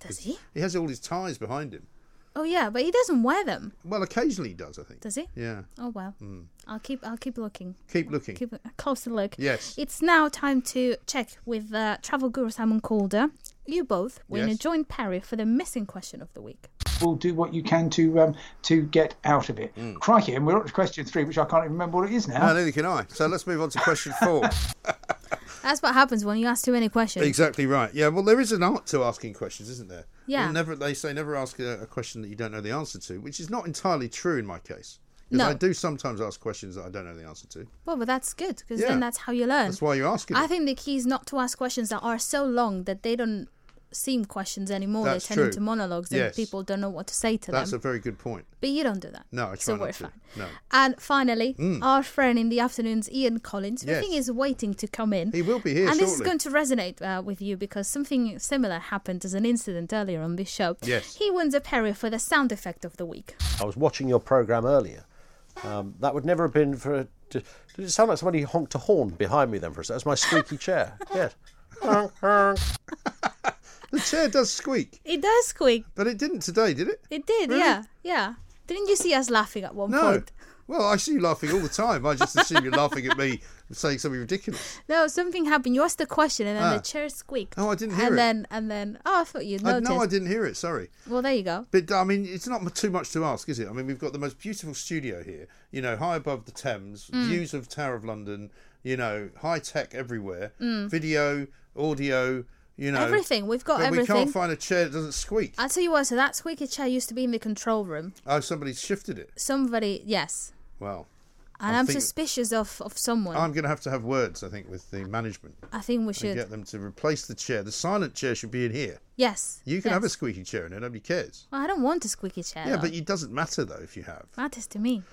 Does he? he has all his ties behind him. Oh yeah, but he doesn't wear them. Well, occasionally he does. I think. Does he? Yeah. Oh well. Mm. I'll keep I'll keep looking. Keep looking. Keep a closer look. Yes. It's now time to check with uh, travel guru Simon Calder. You both were in a Yes. joint parry for the missing question of the week. Will do what you can to um, to get out of it. Crikey, and we're up to question three, which I can't even remember what it is now. No, neither can I. So let's move on to question four. [laughs] That's what happens when you ask too many questions. exactly right. Yeah. Well, there is an art to asking questions, isn't there? Yeah. Well, never. They say never ask a, a question that you don't know the answer to, which is not entirely true in my case. Because No. I do sometimes ask questions that I don't know the answer to. Well, but that's good because Yeah. then that's how you learn. That's why you're asking. I it. think the key is not to ask questions that are so long that they don't seem questions anymore. That's they turn true. into monologues and Yes. people don't know what to say to That's them. That's a very good point. But you don't do that. No, I try So not we're to. fine. No. And finally, Mm. our friend in the afternoons, Ian Collins, who I Yes. think is waiting to come in. He will be here And this is going to resonate uh, with you because something similar happened as an incident earlier on this show. Yes. He wins a Perry for the sound effect of the week. I was watching your programme earlier. Um, that would never have been for. A, did it sound like somebody honked a horn behind me then for a second? That's my squeaky chair. Yes. [laughs] The chair does squeak, It does squeak. but it didn't today, did it? It did, Really? yeah. Yeah. Didn't you see us laughing at one No. point? Well, I see you laughing all the time. I just assume you're laughing at me saying something ridiculous. [laughs] No, something happened. You asked the question and then Ah. the chair squeaked. Oh, I didn't hear and it. And then and then oh, I thought you'd I, no, I didn't hear it. Sorry. Well, there you go. But I mean, it's not too much to ask, is it? I mean, we've got the most beautiful studio here. You know, high above the Thames, Mm. views of Tower of London. You know, high tech everywhere. Mm. Video, audio, You know Everything. We've got everything. but We can't find a chair that doesn't squeak. I'll tell you what. So that squeaky chair used to be in the control room. Oh, somebody shifted it. Somebody, yes, Well, and I'm, think- suspicious of of someone. I'm going to have to have words, I think, with the management. I think we should. get them to replace the chair. The silent chair should be in here. Yes. You can have a squeaky chair in it. Nobody cares. Well, I don't want a squeaky chair. Yeah, though. but it doesn't matter though if you have. matters to me.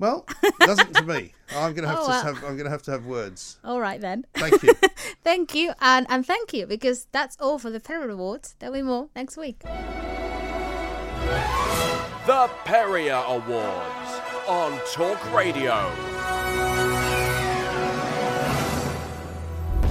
Well, it doesn't to me. I'm going [laughs] to have Oh, to well. have. I'm going to have to have words. All right then. Thank you. [laughs] thank you, and and thank you because that's all for the Perrior Awards. There'll be more next week. The Perrior Awards on Talk Radio.